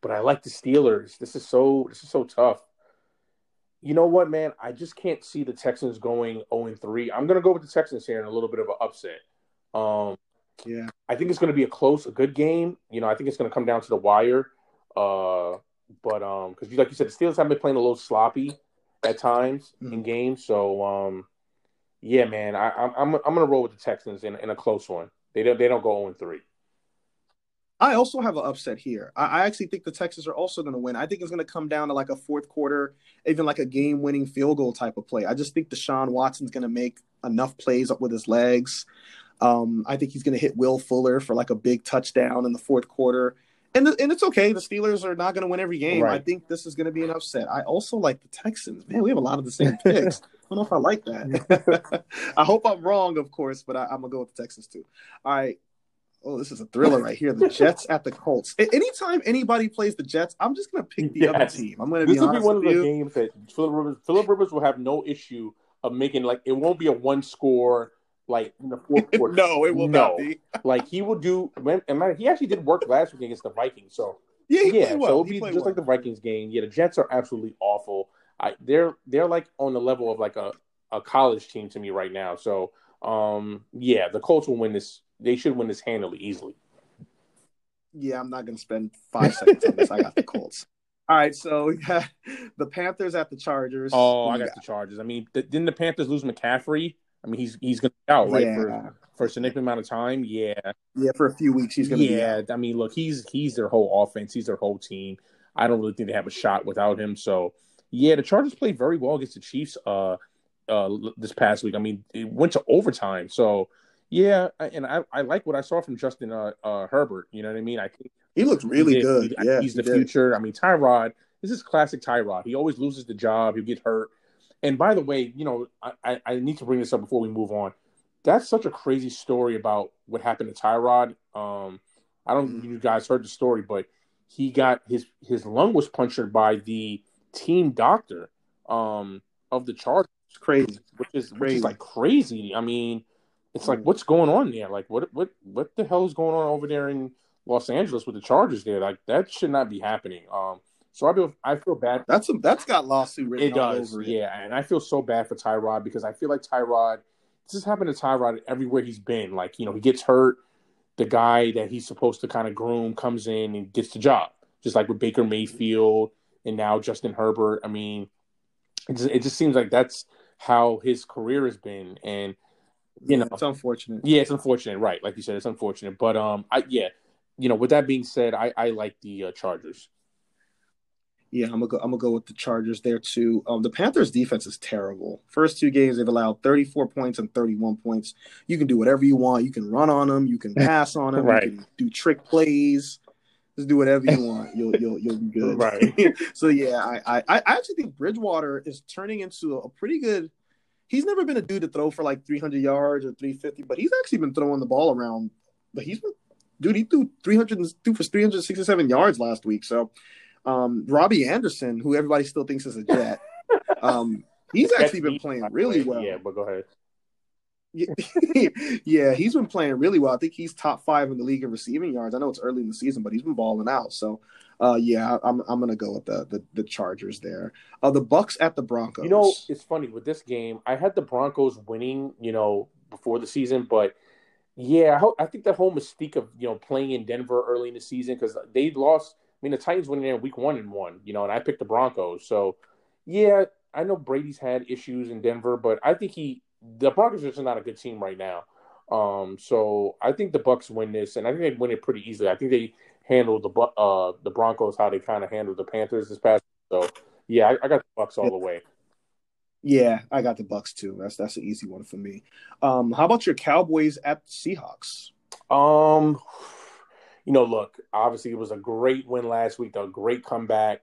but I like the Steelers. This is so, this is so tough. You know what, man? I just can't see the Texans going 0 3. I'm going to go with the Texans here in a little bit of an upset. Um, Yeah. I think it's going to be a close, a good game. You know, I think it's going to come down to the wire. Uh, but um, because like you said, the Steelers have been playing a little sloppy at times in Mhm. games. So um, yeah, man, I, I'm I'm I'm gonna roll with the Texans in, in a close one. They don't they don't go 0 3. I also have an upset here. I, I actually think the Texans are also going to win. I think it's going to come down to like a fourth quarter, even like a game winning field goal type of play. I just think Deshaun Watson's going to make enough plays up with his legs. Um, I think he's going to hit Will Fuller for like a big touchdown in the fourth quarter. And, the, and it's okay. The Steelers are not going to win every game. I think this is going to be an upset. I also like the Texans. Man, we have a lot of the same picks. I don't know if I like that. I hope I'm wrong, of course, but I, I'm going to go with the Texans too. All right. Oh, this is a thriller right here. The Jets at the Colts. Anytime anybody plays the Jets, I'm just gonna pick the other team. I'm gonna be This will be one of the you. games that Philip Rivers Philip Rivers will have no issue of making like it won't be a one score like in the fourth quarter. no, it will No. not be. Like he will do. When, and he actually did work last week against the Vikings. So Yeah, he yeah, well. so it'll He be just well. like the Vikings game. Yeah, the Jets are absolutely awful. I, they're they're like on the level of like a, a college team to me right now. So um, yeah, the Colts will win this. They should win this handily, easily. Yeah, I'm not gonna spend five seconds on this. I got the Colts. All right, so we got the Panthers at the Chargers. Oh, I you got the Chargers. I mean, th- didn't the Panthers lose McCaffrey? I mean, he's he's gonna be out right yeah, for for a significant amount of time. Yeah, yeah, for a few weeks he's gonna be yeah. out. I mean, look, he's he's their whole offense. He's their whole team. I don't really think they have a shot without him. So yeah, the Chargers played very well against the Chiefs. Uh, uh, this past week. I mean, it went to overtime. So yeah, and I, I like what I saw from Justin uh, uh, Herbert. You know what I mean? I think He looks really he good. He- yeah, he's he the did. future. I mean, Tyrod. This is classic Tyrod. He always loses the job. He'll get hurt. And by the way, you know, I, I, need to bring this up before we move on. That's such a crazy story about what happened to Tyrod. Um, I don't know if you guys heard the story, but he got his his lung was punctured by the team doctor um, of the Chargers, It's crazy. which is which Crazy. is like crazy. I mean, it's like what's going on there? Like what what what the hell is going on over there in Los Angeles with the Chargers there? Like that should not be happening. Um, so I feel I feel bad. That's a, that's got lawsuit written It does, over it. yeah, and I feel so bad for Tyrod because I feel like Tyrod. This has happened to Tyrod everywhere he's been. Like you know, he gets hurt. The guy that he's supposed to kind of groom comes in and gets the job, just like with Baker Mayfield and now Justin Herbert. I mean, it just, it just seems like that's how his career has been, and you know, it's unfortunate. yeah, it's unfortunate, right? Like you said, it's unfortunate, but um, I yeah, you know, with that being said, I I like the uh, Chargers. Yeah, I'm gonna go. I'm gonna go with the Chargers there too. Um, the Panthers' defense is terrible. First two games, they've allowed 34 points and 31 points. You can do whatever you want. You can run on them. You can pass on them. Right. You can do trick plays. Just do whatever you want. You'll you'll you'll be good. Right. so yeah, I, I I actually think Bridgewater is turning into a pretty good. He's never been a dude to throw for like 300 yards or 350, but he's actually been throwing the ball around. But he's been, dude, he threw 300 threw for 367 yards last week. So um, Robbie Anderson, who everybody still thinks is a Jet, um, he's actually been playing me, by the really well. Yeah, but go ahead. yeah, he's been playing really well. I think he's top five in the league in receiving yards. I know it's early in the season, but he's been balling out. So, uh, yeah, I'm I'm gonna go with the the, the Chargers there. Uh, the Bucs at the Broncos. You know, it's funny with this game. I had the Broncos winning, you know, before the season, but yeah, I, I think that whole mystique of you know playing in Denver early in the season because they lost. I mean, the Titans went in there week one and one, you know, and I picked the Broncos. So, yeah, I know Brady's had issues in Denver, but I think he the Broncos are just not a good team right now. Um, so I think the Bucs win this, and I think they win it pretty easily. I think they handled the uh the Broncos how they kind of handled the Panthers this past. So yeah, I, I got the Bucs all the way. Yeah, I got the Bucs too. That's that's an easy one for me. Um, how about your Cowboys at Seahawks? Um, you know, look, obviously it was a great win last week, a great comeback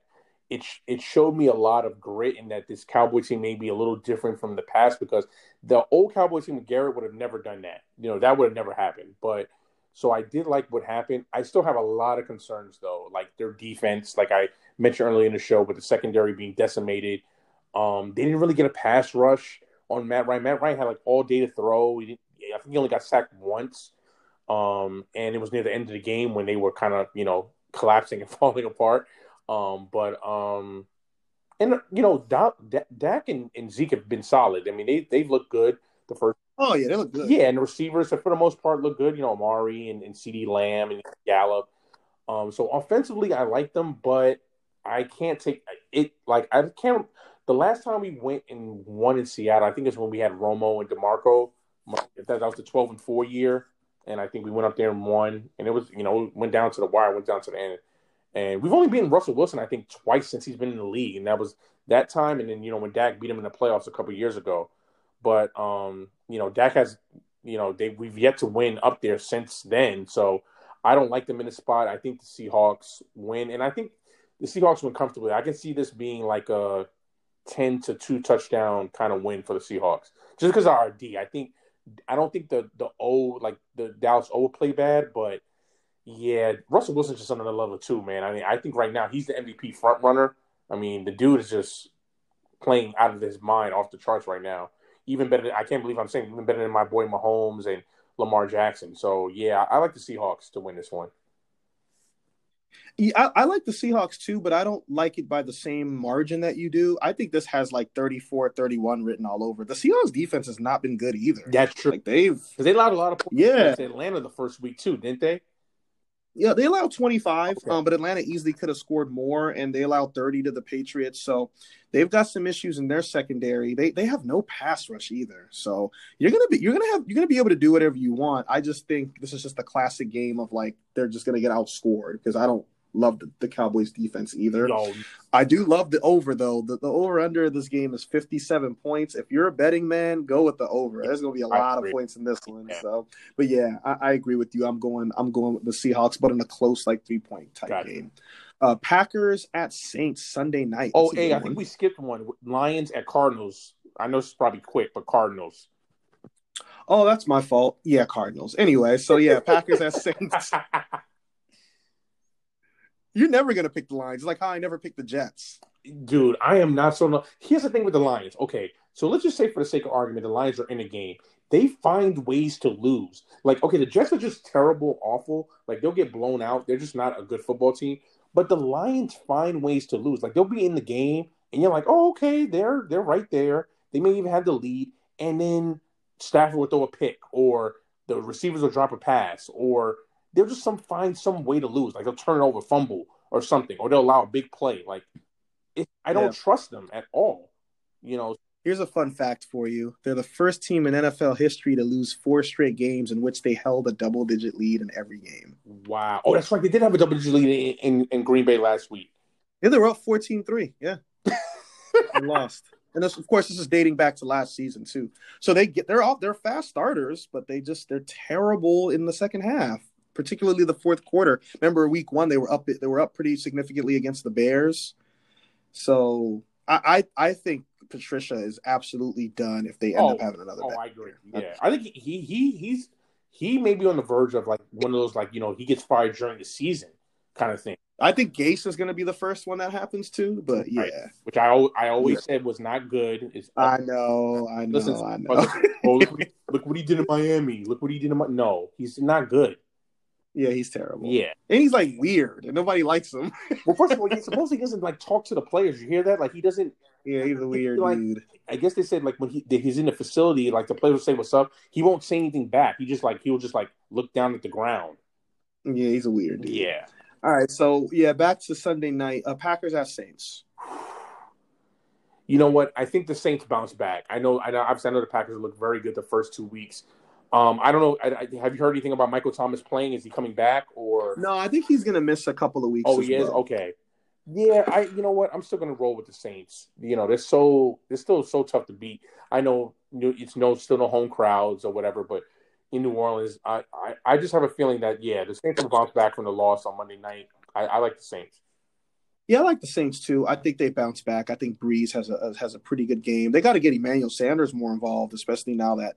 it it showed me a lot of grit in that this Cowboy team may be a little different from the past because the old Cowboy team with Garrett would have never done that. You know, that would have never happened. But so I did like what happened. I still have a lot of concerns though, like their defense, like I mentioned earlier in the show, with the secondary being decimated. Um, they didn't really get a pass rush on Matt Ryan. Matt Ryan had like all day to throw. I think he only got sacked once. Um, and it was near the end of the game when they were kind of, you know, collapsing and falling apart. Um, but um, and you know, Dak, Dak and, and Zeke have been solid. I mean, they they've looked good the first. Oh yeah, they look good. Yeah, and receivers for the most part look good. You know, Amari and, and CeeDee Lamb and Gallup. Um, so offensively, I like them, but I can't take it. Like I can't. The last time we went and won in Seattle, I think it's when we had Romo and Demarco. That, that was the twelve and four year, and I think we went up there and won. And it was, you know, went down to the wire, went down to the end. And we've only beaten Russell Wilson, I think, twice since he's been in the league, and that was that time. And then you know when Dak beat him in the playoffs a couple years ago. But um, you know Dak has, you know, they we've yet to win up there since then. So I don't like them in the spot. I think the Seahawks win, and I think the Seahawks win comfortably. I can see this being like a ten to two touchdown kind of win for the Seahawks, just because of our D. I think I don't think the the O like the Dallas O play bad, but yeah, Russell Wilson's just on another level too, man. I mean, I think right now he's the MVP front runner. I mean, the dude is just playing out of his mind, off the charts right now. Even better, I can't believe I'm saying even better than my boy Mahomes and Lamar Jackson. So yeah, I like the Seahawks to win this one. Yeah, I, I, like the Seahawks too, but I don't like it by the same margin that you do. I think this has like 34 31 written all over. The Seahawks defense has not been good either. That's true. Like they've because they allowed a lot of points yeah. Atlanta the first week too, didn't they? Yeah, they allowed 25, okay. um, but Atlanta easily could have scored more, and they allowed 30 to the Patriots. So they've got some issues in their secondary. They they have no pass rush either. So you're gonna be you're gonna have you're gonna be able to do whatever you want. I just think this is just a classic game of like they're just gonna get outscored because I don't love the, Cowboys defense either. No. I do love the over though. The, the over under this game is 57 points. If you're a betting man, go with the over. There's gonna be a lot of points in this one. Yeah. So, but yeah, I, I, agree with you. I'm going. I'm going with the Seahawks, but in a close like three point type Got game. Uh, Packers at Saints Sunday night. oh, hey, I one. think we skipped one. Lions at Cardinals. I know it's probably quick, but Cardinals. Oh, that's my fault. Yeah, Cardinals. Anyway, so yeah, Packers at Saints. You're never gonna pick the Lions. Like how I never picked the Jets. Dude, I am not so. No- Here's the thing with the Lions. Okay, so let's just say for the sake of argument, the Lions are in a game. They find ways to lose. Like, okay, the Jets are just terrible, awful. Like they'll get blown out. They're just not a good football team. But the Lions find ways to lose. Like they'll be in the game, and you're like, oh, okay, they're they're right there. They may even have the lead, and then Stafford will throw a pick, or the receivers will drop a pass, or they'll just some find some way to lose. Like they'll turn it over, fumble or something, or they'll allow a big play. Like it, I don't yeah. trust them at all. You know. Here's a fun fact for you: they're the first team in NFL history to lose four straight games in which they held a double-digit lead in every game. Wow! Oh, that's right. They did have a double-digit lead in, in, in Green Bay last week. Yeah, they were up 14-3. Yeah, and lost. And this, of course, this is dating back to last season too. So they get they're all they're fast starters, but they just they're terrible in the second half particularly the fourth quarter. Remember, week one they were up they were up pretty significantly against the Bears. So I I, I think Patricia is absolutely done if they end oh, up having another. Oh, I agree. Yeah, I think he he he's he may be on the verge of like one of those like you know he gets fired during the season kind of thing. I think Gase is going to be the first one that happens too. But yeah, Right. which I I always Yeah. said was not good. Is uh, I know, I know, Listen, I know. oh, look, what he- look what he did in Miami. Look what he did in my no, he's not good. Yeah, he's terrible. Yeah. and he's like weird, and nobody likes him. Well, first of all, he supposedly doesn't like talk to the players. You hear that? Like he doesn't. yeah, he's a weird Like- dude. I guess they said like when he he's in the facility, like the players will say what's up. He won't say anything back. He just like he'll just like look down at the ground. Yeah, he's a weird dude. Yeah. All right, so yeah, back to Sunday night. Uh, Packers at Saints. You know what? I think the Saints bounce back. I know. I know. Obviously, I know the Packers look very good the first two weeks. Um, I don't know. I, I, have you heard anything about Michael Thomas playing? Is he coming back or? No, I think he's gonna miss a couple of weeks. Oh, he is. Okay. Yeah, I. You know what? I'm still gonna roll with the Saints. You know, they're so they're still so tough to beat. I know know, it's no still no home crowds or whatever, but in New Orleans, I, I, I just have a feeling that yeah, the Saints will bounce back from the loss on Monday night. I, I like the Saints. Yeah, I like the Saints too. I think they bounce back. I think Brees has a has a pretty good game. They got to get Emmanuel Sanders more involved, especially now that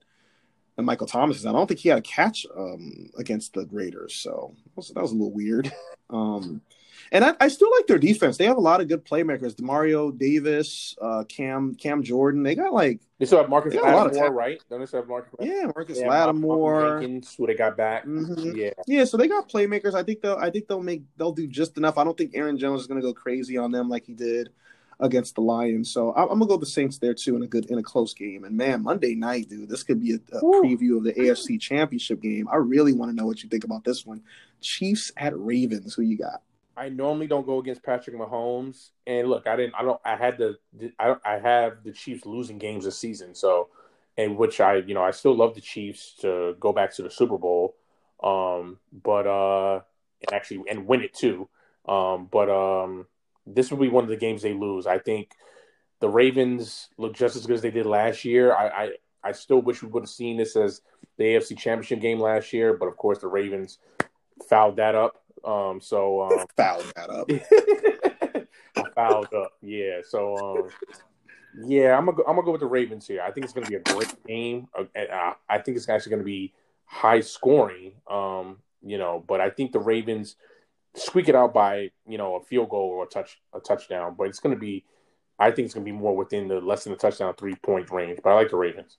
that Michael Thomas is. I don't think he had a catch um, against the Raiders, so that was, that was a little weird. Um, and I, I still like their defense. They have a lot of good playmakers: Demario Davis, uh, Cam Cam Jordan. They got like They still have Marcus They got a lot of Lattimore, right? Don't they still have Marcus? Yeah, Marcus Yeah, Lattimore. Jenkins, who they got back. Mhm. Yeah, Yeah, so they got playmakers. I think they'll I think they'll make they'll do just enough. I don't think Aaron Jones is going to go crazy on them like he did against the Lions. So I- I'm gonna go the Saints there too in a good in a close game. And man, Monday night, dude, this could be a, a preview of the AFC Championship game. I really want to know what you think about this one. Chiefs at Ravens. Who you got? I normally don't go against Patrick Mahomes, and look, I didn't. I don't. I had the. I I have the Chiefs losing games this season, so and which I you know I still love the Chiefs to go back to the Super Bowl, um, but uh, and actually and win it too, um, but um, this will be one of the games they lose. I think the Ravens look just as good as they did last year. I I, I still wish we would have seen this as the AFC Championship game last year, but of course the Ravens fouled that up. Um, so um, Foul that up. I fouled up. Yeah. So um, yeah, I'm gonna go, I'm gonna go with the Ravens here. I think it's gonna be a great game. Uh, uh, I think it's actually gonna be high scoring. Um, you know, but I think the Ravens squeak it out by you know a field goal or a touch a touchdown. But it's gonna be, I think it's gonna be more within the less than a touchdown three point range. But I like the Ravens.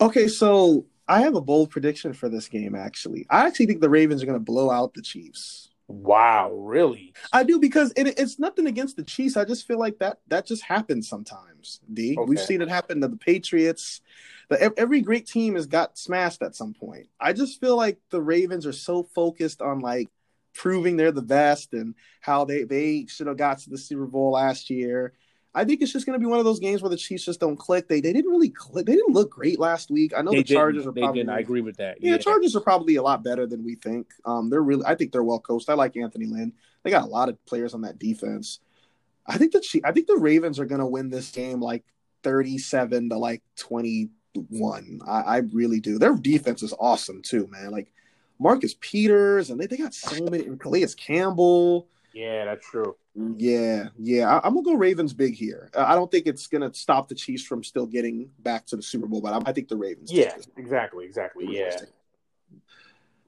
Okay, so I have a bold prediction for this game. Actually, I actually think the Ravens are gonna blow out the Chiefs. Wow, really? I do because it, it's nothing against the Chiefs. I just feel like that that just happens sometimes. D, we've seen it happen to the Patriots. The, every great team has got smashed at some point. I just feel like the Ravens are so focused on like proving they're the best and how they they should have got to the Super Bowl last year. I think it's just going to be one of those games where the Chiefs just don't click. They they didn't really click. They didn't look great last week. I know the Chargers are probably I agree with that. yeah, the Chargers are probably a lot better than we think. Um, they're really, I think they're well coached. I like Anthony Lynn. They got a lot of players on that defense. I think the Chief- I think the Ravens are going to win this game like thirty-seven to like twenty-one. I, I really do. Their defense is awesome too, man. Like Marcus Peters, and they, they got so many. And Calais Campbell. Yeah, that's true. Yeah, yeah. I, I'm gonna go Ravens big here. I don't think it's gonna stop the Chiefs from still getting back to the Super Bowl, but I, I think the Ravens. Yeah, exactly, exactly. Yeah.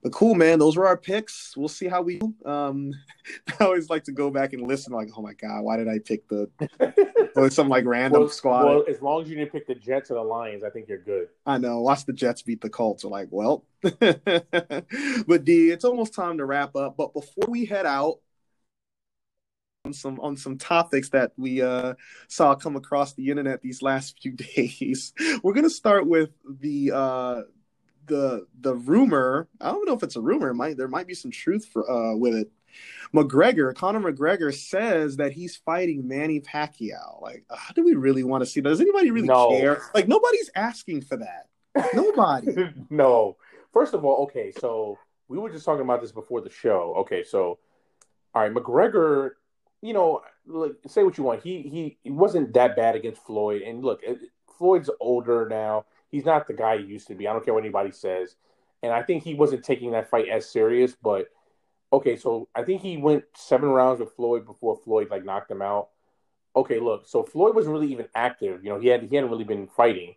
But cool, man. Those were our picks. We'll see how we. Um, I always like to go back and listen. Like, oh my god, why did I pick the or some like random well, squad? well, as long as you didn't pick the Jets or the Lions, I think you're good. I know. Watch the Jets beat the Colts. Are like, well, but D, it's almost time to wrap up. But before we head out on some on some topics that we uh, saw come across the internet these last few days, we're gonna start with the uh, the the rumor. I don't know if it's a rumor. It might there might be some truth for uh, with it. McGregor, Conor McGregor says that he's fighting Manny Pacquiao. Like, how do we really want to see that? Does anybody really No. care? Like, nobody's asking for that. Nobody. no. First of all, okay, so we were just talking about this before the show. Okay, so all right, McGregor, you know, look, say what you want. He he he wasn't that bad against Floyd, and look, it- Floyd's older now. He's not the guy he used to be. I don't care what anybody says, and I think he wasn't taking that fight as serious. But okay, so I think he went seven rounds with Floyd before Floyd like knocked him out. Okay, look, so Floyd wasn't really even active. You know, he had he hadn't really been fighting,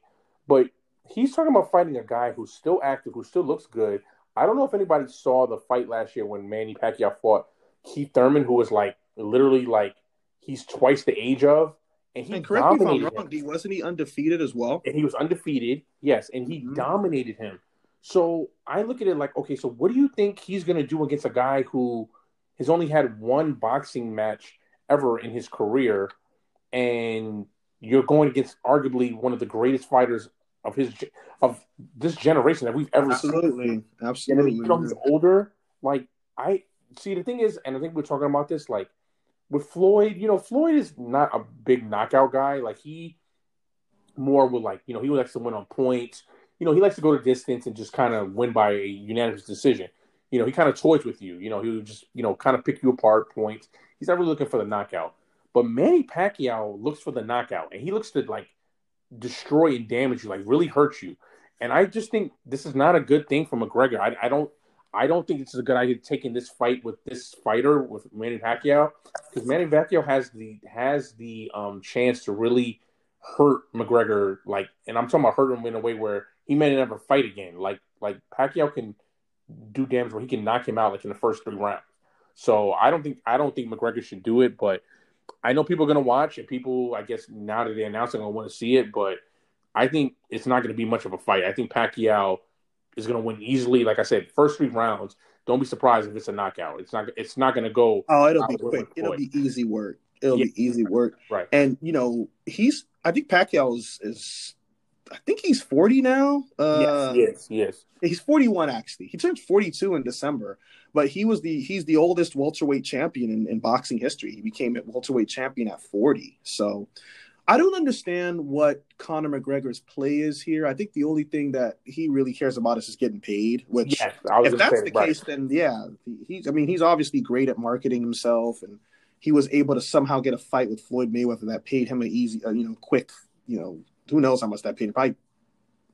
but he's talking about fighting a guy who's still active, who still looks good. I don't know if anybody saw the fight last year when Manny Pacquiao fought Keith Thurman, who was like literally like he's twice the age of, and he And correct me if I'm wrong. D. Wasn't he undefeated as well? And he was undefeated, yes, and he Mhm. dominated him. So I look at it like, okay, so what do you think he's going to do against a guy who has only had one boxing match ever in his career, and you're going against arguably one of the greatest fighters of his of this generation that we've ever seen. Absolutely, absolutely. you know, he's older. Like I see, the thing is, and I think we're talking about this. Like with Floyd, you know, Floyd is not a big knockout guy. Like he more would like, you know, he likes to win on points. You know, he likes to go to distance and just kind of win by a unanimous decision. You know, he kind of toys with you. You know, he would just, you know, kind of pick you apart points. He's not really looking for the knockout. But Manny Pacquiao looks for the knockout, and he looks to like destroy and damage you, like really hurt you. And I just think this is not a good thing for McGregor. I, I don't, I don't think it's a good idea taking this fight with this fighter with Manny Pacquiao because Manny Pacquiao has the has the um chance to really hurt McGregor. Like, and I'm talking about hurt him in a way where he may never fight again. Like, like Pacquiao can do damage where he can knock him out like in the first three rounds. So I don't think I don't think McGregor should do it, but I know people are gonna watch and people I guess now that they announced are gonna want to see it, but I think it's not gonna be much of a fight. I think Pacquiao is gonna win easily. Like I said, first three rounds. Don't be surprised if it's a knockout. It's not. It's not gonna go Oh, it'll be quick. It'll be easy work. It'll Yeah. be easy work. right. And you know, he's. I think Pacquiao is. is I think he's forty now. Uh, yes, yes, yes. He's forty-one actually. He turned forty-two in December. But he was the he's the oldest welterweight champion in, in boxing history. He became a welterweight champion at forty. So. I don't understand what Conor McGregor's play is here. I think the only thing that he really cares about is just getting paid, which Yes, I was if that's say, the right. case, then yeah, he's. I mean, he's obviously great at marketing himself, and he was able to somehow get a fight with Floyd Mayweather that paid him an easy, uh, you know, quick, you know, who knows how much that paid him, probably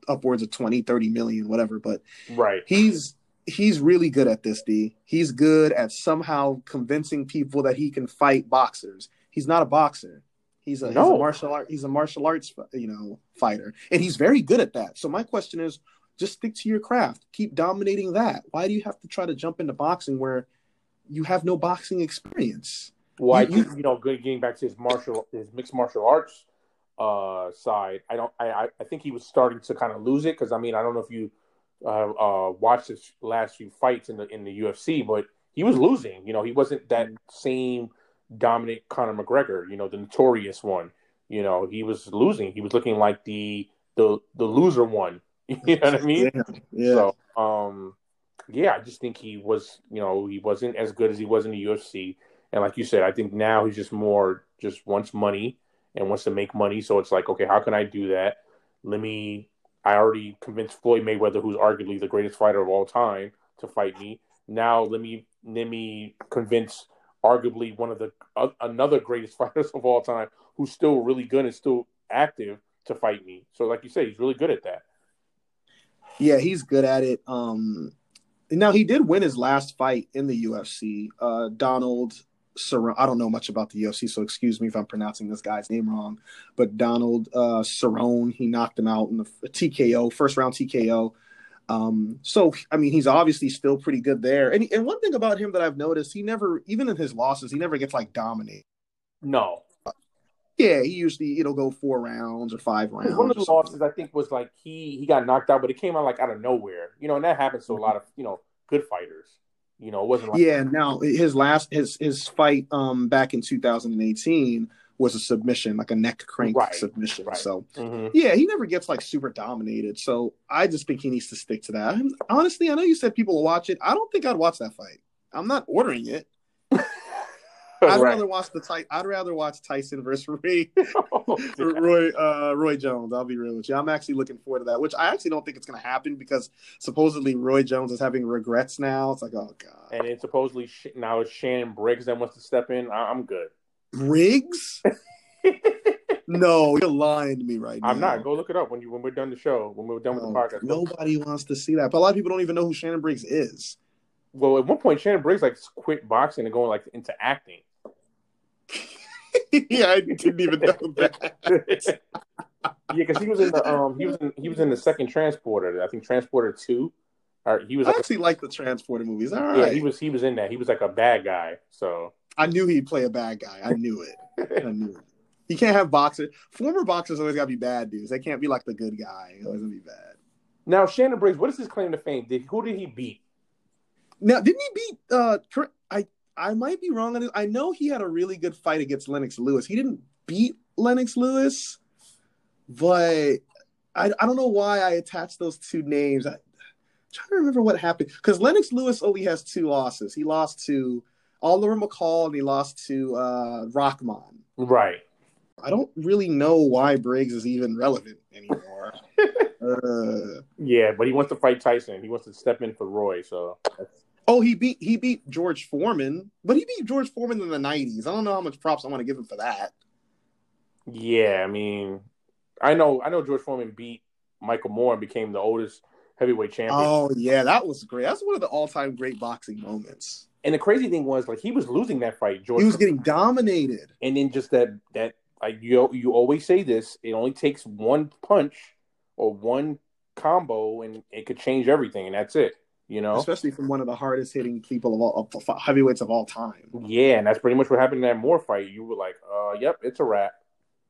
upwards of 20, 30 million, whatever. But right. he's he's really good at this. D. He's good at somehow convincing people that he can fight boxers. He's not a boxer. He's a, he's a martial art. He's a martial arts, you know, fighter, and he's very good at that. So my question is, just stick to your craft. Keep dominating that. Why do you have to try to jump into boxing where you have no boxing experience? Well, I You- you know, getting back to his martial, his mixed martial arts uh side. I don't. I I, I think he was starting to kind of lose it because I mean, I don't know if you uh, uh watched his last few fights in the in the UFC, but he was losing. You know, he wasn't that same dominant Conor McGregor. You know, the notorious one. You know, he was losing. He was looking like the the the loser one. You know what I mean? Yeah, yeah. So, um, yeah, I just think he was, you know, he wasn't as good as he was in the UFC. And like you said, I think now he's just more just wants money and wants to make money. So it's like, okay, how can I do that? Let me. I already convinced Floyd Mayweather, who's arguably the greatest fighter of all time, to fight me. Now let me let me convince arguably one of the uh, another greatest fighters of all time, who's still really good and still active, to fight me. So like you say, he's really good at that. Yeah, he's good at it. Um, now he did win his last fight in the UFC. Uh, Donald Cerrone. I don't know much about the UFC, so excuse me if I'm pronouncing this guy's name wrong. But Donald uh, Cerrone, he knocked him out in the TKO, first round TKO. Um, so I mean, he's obviously still pretty good there. And and one thing about him that I've noticed, he never, even in his losses, he never gets like dominated. No, Yeah, he usually it'll go four rounds or five rounds. One of the losses I think was like he he got knocked out, but it came out like out of nowhere. You know, and that happens to a lot of you know good fighters. You know, it wasn't like Yeah, now his last his his fight um back in 2018 was a submission, like a neck crank Right, submission. right. So Mhm. yeah, he never gets like super dominated. So I just think he needs to stick to that. I'm- honestly, I know you said people will watch it. I don't think I'd watch that fight. I'm not ordering it. I'd Right. rather watch the Ty- I'd rather watch Tyson versus Roy Roy uh, Roy Jones. I'll be real with you. I'm actually looking forward to that, which I actually don't think it's going to happen because supposedly Roy Jones is having regrets now. It's like, oh god, and it's supposedly sh- now it's Shannon Briggs that wants to step in. I- I'm good. Briggs? no, you're lying to me right now. I'm not. Go look it up when you when we're done the show. When we're done with the No, podcast. Nobody wants to see that, but a lot of people don't even know who Shannon Briggs is. Well, at one point, Shannon Briggs like quit boxing and going like into acting. yeah, I didn't even know that. yeah, because he was in the um he was in he was in the second transporter. I think transporter two. Or he was I like, actually like the Transporter movies. All yeah, he was he was in that. He was like a bad guy. So I knew he'd play a bad guy. I knew it. I knew it. You can't have boxers. Former boxers always gotta be bad dudes. They can't be like the good guy. They always gonna be bad. now Shannon Briggs, what is his claim to fame? Did who did he beat? Now, didn't he beat? Uh, I I might be wrong on this. I know he had a really good fight against Lennox Lewis. He didn't beat Lennox Lewis, but I I don't know why I attached those two names. I, am trying to remember what happened because Lennox Lewis only has two losses. He lost to Oliver McCall and he lost to uh, Rockman. Right. I don't really know why Briggs is even relevant anymore. uh, Yeah, but he wants to fight Tyson. He wants to step in for Roy. So that's- oh, he beat he beat George Foreman, but he beat George Foreman in the '90s. I don't know how much props I want to give him for that. yeah, I mean, I know I know George Foreman beat Michael Moorer and became the oldest heavyweight champion. Oh yeah, that was great. That's one of the all-time great boxing moments. And the crazy thing was, like, he was losing that fight. George He was getting dominated. and then just that that like you you always say this it only takes one punch or one combo and it could change everything and that's it you know especially from one of the hardest hitting people of all of heavyweights of all time. yeah and that's pretty much what happened in that Moorer fight you were like uh yep it's a wrap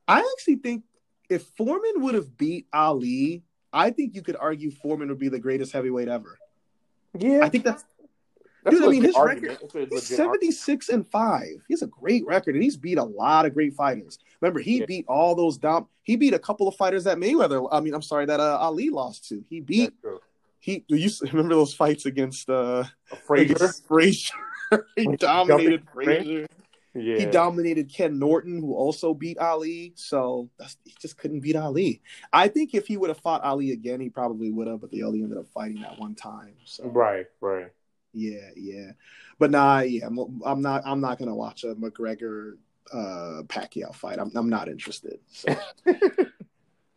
I actually think if Foreman would have beat Ali, I think you could argue Foreman would be the greatest heavyweight ever. yeah I think that's that's dude, I mean, his argument. record- he's legit argument. 76 and 5. He's a great record and he's beat a lot of great fighters. Remember, he Yeah. beat all those dom he beat a couple of fighters that Mayweather, I mean, I'm sorry, that uh, Ali lost to. He beat he you remember those fights against uh Frazier Frazier. he dominated jumped in the ring. Frazier. yeah He dominated Ken Norton, who also beat Ali. So that's, he just couldn't beat Ali. I think if he would have fought Ali again, he probably would have, but they only ended up fighting that one time. So right right yeah, yeah. But nah, yeah, I'm, I'm not. I'm not gonna watch a McGregor uh, Pacquiao fight. I'm, I'm not interested. So.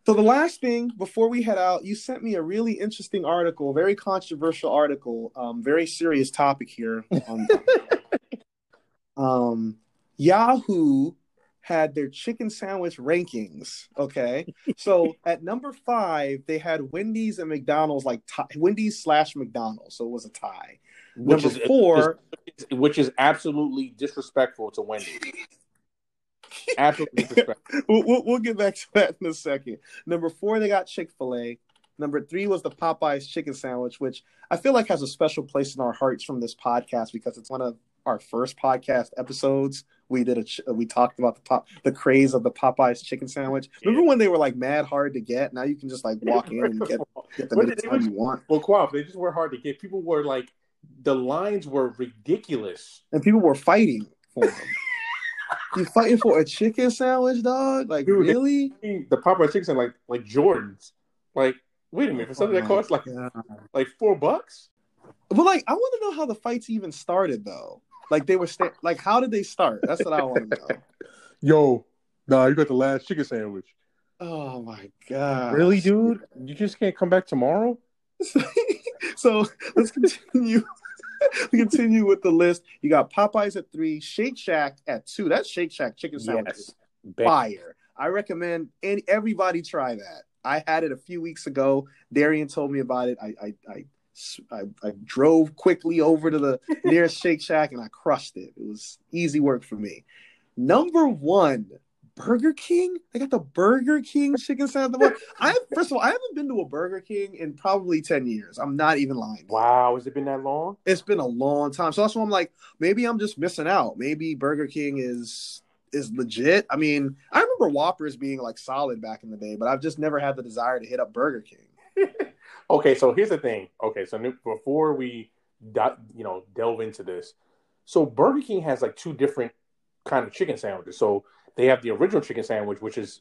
so the last thing before we head out, you sent me a really interesting article, very controversial article, um, very serious topic here. Um, um, Yahoo had their chicken sandwich rankings. Okay, so at number five, they had Wendy's and McDonald's, like tie, Wendy's slash McDonald's. So it was a tie. Which Number is four, which is absolutely disrespectful to Wendy absolutely disrespectful we'll, we'll, get back to that in a second. Number four, they got Chick fil A. Number three was the Popeyes chicken sandwich, which I feel like has a special place in our hearts from this podcast because it's one of our first podcast episodes. We did a ch- we talked about the pop the craze of the Popeyes chicken sandwich. Remember when they were like mad hard to get? Now you can just like walk in and get get them When anytime you want. well Kwab, they just were hard to get people were like the lines were ridiculous And people were fighting for them. you fighting for a chicken sandwich, dog? Like Dude, really? the Popeye chicken sandwich, like like Jordans. Like, wait a minute, for oh something Oh that costs like God. like four bucks. But like, I want to know how the fights even started, though. Like they were sta- like, how did they start? That's what I want to know. Yo, nah, you got the last chicken sandwich. Oh my god! Really, dude? You just can't come back tomorrow? so let's continue. we continue with the list. You got Popeyes at three, Shake Shack at two. That's Shake Shack chicken sandwich. Yes. Fire. I recommend any, everybody try that. I had it a few weeks ago. Darian told me about it. I I, I I, I drove quickly over to the nearest Shake Shack and I crushed it. It was easy work for me. Number one, Burger King. They got the Burger King chicken sandwich. I first of all, I haven't been to a Burger King in probably ten years. I'm not even lying. Wow, has it been that long? It's been a long time. So that's why I'm like, maybe I'm just missing out. Maybe Burger King is is legit. I mean, I remember Whoppers being like solid back in the day, but I've just never had the desire to hit up Burger King. Okay, so here's the thing. Okay, so before we, you know, delve into this, so Burger King has like two different kind of chicken sandwiches. So they have the original chicken sandwich, which is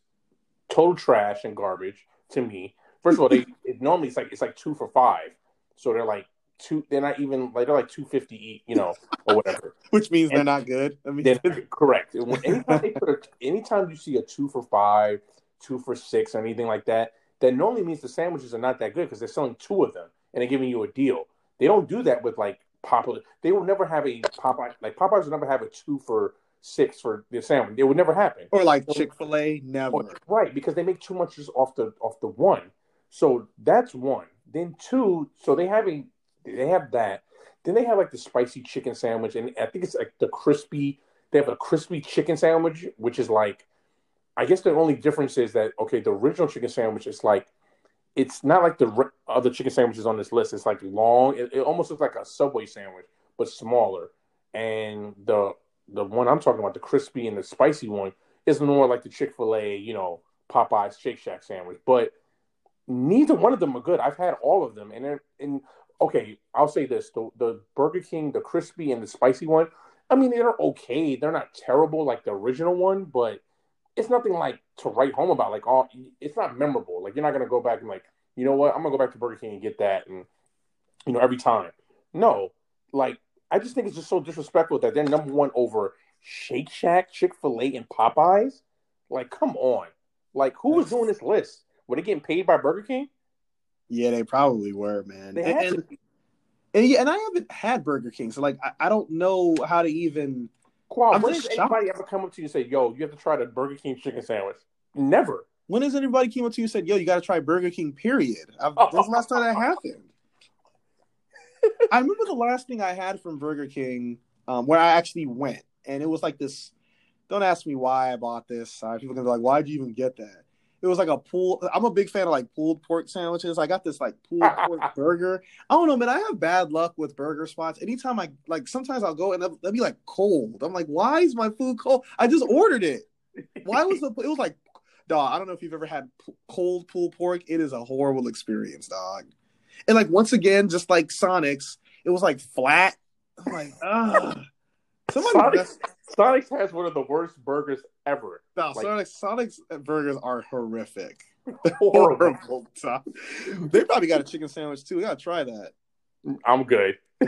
total trash and garbage to me. First of all, they it normally it's like it's like two for five, so they're like two. They're not even like they're like two fifty each, you know, or whatever. Which means they're not good. I mean, correct. Anytime, they put a, anytime you see a two for five, two for six, or anything like that, that normally means the sandwiches are not that good because they're selling two of them and they're giving you a deal. They don't do that with like Popeye. They will never have a Popeye like Popeyes will never have a two for six for the sandwich. It would never happen. or like Chick Fil A, never. Right, because they make too much just off the off the one. So that's one. Then two, so they have a They have that. Then they have like the spicy chicken sandwich, and I think it's like the crispy. They have a crispy chicken sandwich, which is like, I guess the only difference is that okay, the original chicken sandwich is like, it's not like the other chicken sandwiches on this list. It's like long. It, it almost looks like a Subway sandwich, but smaller. And the the one I'm talking about, the crispy and the spicy one, is more like the Chick Fil A, you know, Popeyes Shake Shack sandwich. But neither one of them are good. I've had all of them, and and okay, I'll say this: the the Burger King, the crispy and the spicy one. I mean, they're okay. They're not terrible like the original one, but it's nothing like to write home about. Like, all it's not memorable. Like, you're not gonna go back and like, you know what? I'm gonna go back to Burger King and get that, and you know, every time. No, like, I just think it's just so disrespectful that they're number one over Shake Shack, Chick Fil A, and Popeyes. Like, come on. Like, who was doing this list? Were they getting paid by Burger King? Yeah, they probably were, man. They and, had and, and yeah, and I haven't had Burger King, so like I, I don't know how to even. Qual, I'm when does anybody ever come up to you and say, "Yo, you have to try the Burger King chicken sandwich"? Never. When has anybody came up to you and said, "Yo, you got to try Burger King"? Period. I've, oh. when's the last time that happened? I remember the last thing I had from Burger King, um, where I actually went, and it was like this. Don't ask me why I bought this. Uh, people are gonna be like, "Why'd you even get that?" It was like a pulled. I'm a big fan of like pulled pork sandwiches. I got this like pulled pork burger. I don't know, man. I have bad luck with burger spots. Anytime I like, sometimes I'll go and they'll, they'll be like cold. I'm like, why is my food cold? I just ordered it. Why was the? It was like, dog. I don't know if you've ever had p- cold pulled pork. It is a horrible experience, dog. And like once again, just like Sonic's, it was like flat. I'm like, ah. Somebody Sonic's, Sonic's has one of the worst burgers ever. No, Like- Sonic Sonic's burgers are horrific. Horrible. They probably got a chicken sandwich too. We gotta try that. I'm good.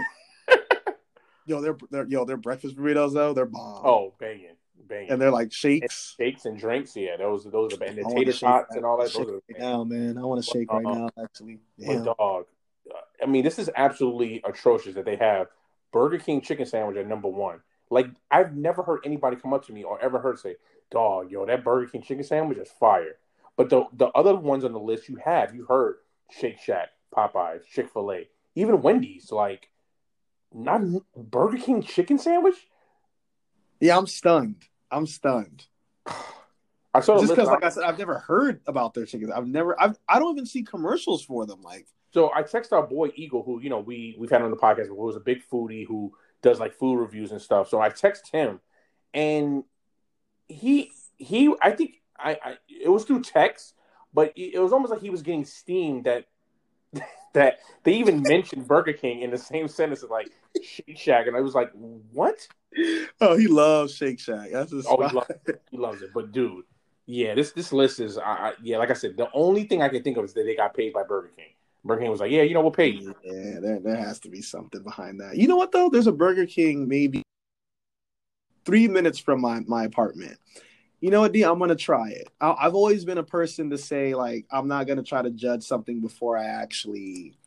Yo, they're, they're yo, their breakfast burritos though, they're bomb. Oh, banging, banging. and they're like shakes. Shakes and drinks, yeah, those those are and the I tater tots right- and all that. shake Those right now, man. I want to shake right Uh-uh. now. Actually, But Damn. dog, uh, I mean, this is absolutely atrocious that they have Burger King chicken sandwich at number one. Like, I've never heard anybody come up to me or ever heard say, "Dog, yo, that Burger King chicken sandwich is fire." But the the other ones on the list you have, you heard Shake Shack, Popeyes, Chick Fil A, even Wendy's. Like, not Burger King chicken sandwich. Yeah, I'm stunned. I'm stunned. I saw the Just because, like I- said, I've never heard about their chickens. I've never. I've. I don't even see commercials for them. Like, So I text our boy Eagle, who you know we we've had on the podcast, who was a big foodie who does like food reviews and stuff. So I text him, and he he I think I, I it was through text, but it it was almost like he was getting steamed that that they even mentioned Burger King in the same sentence as like Shake Shack, and I was like, what? oh, he loves Shake Shack. That's his Oh, he loves He loves it, but dude, yeah, this this list is I, I yeah, like I said, the only thing I can think of is that they got paid by Burger King. Burger King was like, yeah, you know, we'll pay you. Yeah, there there has to be something behind that. You know what though? There's a Burger King maybe three minutes from my my apartment. You know what, D? I'm gonna try it. I, I've always been a person to say like I'm not gonna try to judge something before I actually,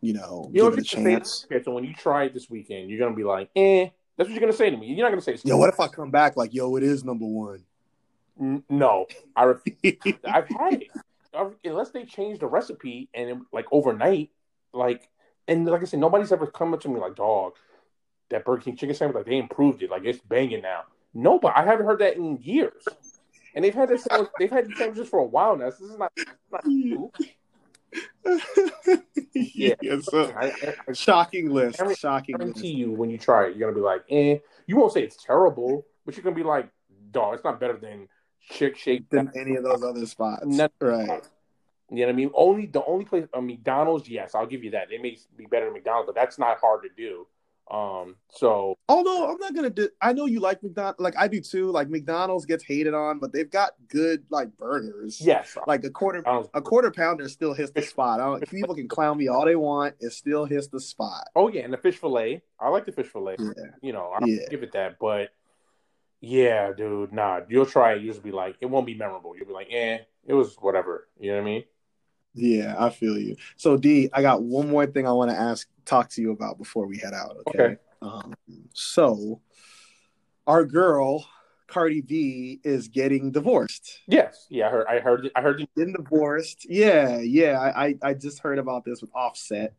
you know, You know give what it a chance. Okay, so when you try it this weekend, you're gonna be like, eh. That's what you're gonna say to me. You're not gonna say, Yo, what if I come back like, yo, it is number one? N- no, I ref- I've had it. I've- Unless they change the recipe and like overnight, like and like I said, nobody's ever come up to me like, dog, that Burger King chicken sandwich, like they improved it, like it's banging now. No, but I haven't heard that in years. And they've had this they've had these sandwiches for a while now. So this is not, not new. Yeah. so, I, I, shocking list. Every- Shocking list. guarantee you when you try it, you're gonna be like, eh. You won't say it's terrible, but you're gonna be like, dog, it's not better than Chick Shake. Than any of those other spots. None- Right. You know what I mean? Only the only place, uh, McDonald's, yes, I'll give you that. They may be better than McDonald's, but that's not hard to do. Um, so Although I'm not gonna do, I know you like McDonald's, like I do too. Like McDonald's gets hated on, but they've got good like burgers. yes, like a quarter McDonald's- a quarter pounder still hits the spot. I don't, people can clown me all they want, it still hits the spot. oh yeah, and the fish fillet, I like the fish fillet. Yeah, You know, I'll Yeah. give it that, but yeah, dude, nah, you'll try it. You'll just be like, it won't be memorable. You'll be like, eh, it was whatever. You know what I mean? Yeah, I feel you. So D, I got one more thing I want to ask, talk to you about before we head out. Okay. Okay. Um, so our girl Cardi B is getting divorced. Yes, yeah, I heard, I heard, I heard. Getting divorced. Yeah, yeah. I, I I just heard about this with Offset.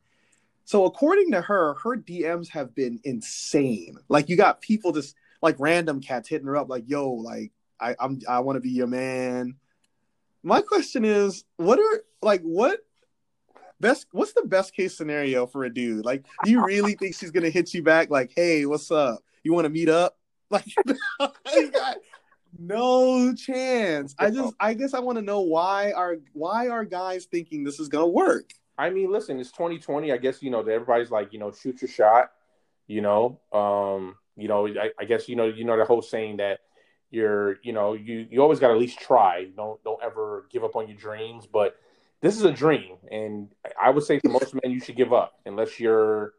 So according to her, her DMs have been insane. Like you got people just like random cats hitting her up, like, "Yo, like I, I'm I want to be your man." My question is, what are like what best? What's the best case scenario for a dude? Like, do you really think she's gonna hit you back? Like, hey, what's up? You want to meet up? Like, no chance. I just, I guess, I want to know why are why are guys thinking this is gonna work? I mean, listen, it's 2020. I guess you know everybody's like, you know, shoot your shot. You know, um, you know, I, I guess you know, you know the whole saying that you're, you know, you you always got to at least try. Don't don't ever give up on your dreams. But this is a dream, and I would say to most men, you should give up unless you're,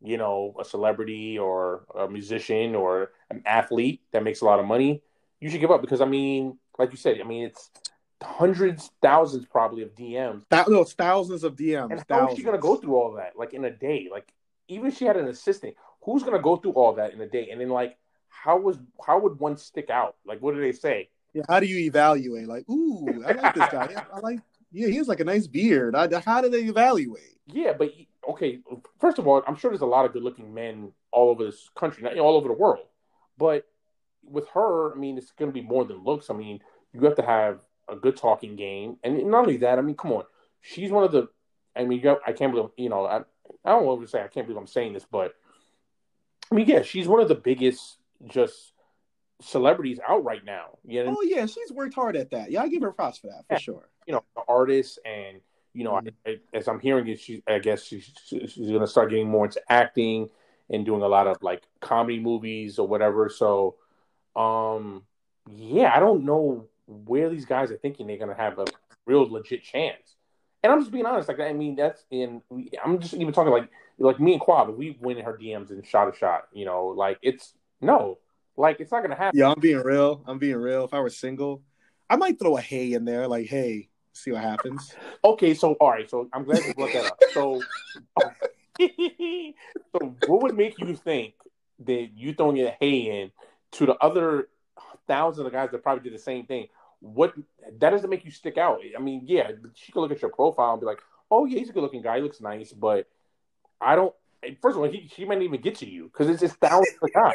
you know, a celebrity or a musician or an athlete that makes a lot of money. You should give up because I mean, like you said, I mean, it's hundreds, thousands probably of DMs. That, no, it's thousands of DMs. And how is she gonna go through all that like in a day? Like even if she had an assistant, who's gonna go through all that in a day? And then like how was how would one stick out? Like what do they say? Yeah, how do you evaluate? Like, ooh, I like this guy. Yeah, I like. Yeah, he has like a nice beard. I, how do they evaluate? Yeah, but okay. First of all, I'm sure there's a lot of good-looking men all over this country, all over the world. But with her, I mean, it's going to be more than looks. I mean, you have to have a good talking game, and not only that. I mean, come on, she's one of the. I mean, I can't believe you know. I I don't want to say I can't believe I'm saying this, but I mean, yeah, she's one of the biggest just celebrities out right now. You know? Oh yeah, she's worked hard at that. Yeah, I give her props for that for Yeah. sure. You know, artists, and you know, Mhm. I, I, as I'm hearing it, she I guess she's she's going to start getting more into acting and doing a lot of like comedy movies or whatever. So, um, yeah, I don't know where these guys are thinking they're going to have a real legit chance. And I'm just being honest. Like, I mean, that's in. I'm just even talking like like me and Kwab. We went in her DMs and shot a shot, you know, like it's no, like it's not going to happen. Yeah, I'm being real. I'm being real. If I were single, I might throw a hey in there. Like, hey, see what happens. Okay, so all right, so I'm glad you brought that up. So, so what would make you think that you throwing a hay in to the other thousands of guys that probably did the same thing? What that doesn't make you stick out. I mean, yeah, she could look at your profile and be like, "Oh yeah, he's a good-looking guy. He looks nice," but I don't. First of all, he, she might not even get to you because it's just thousands of guys.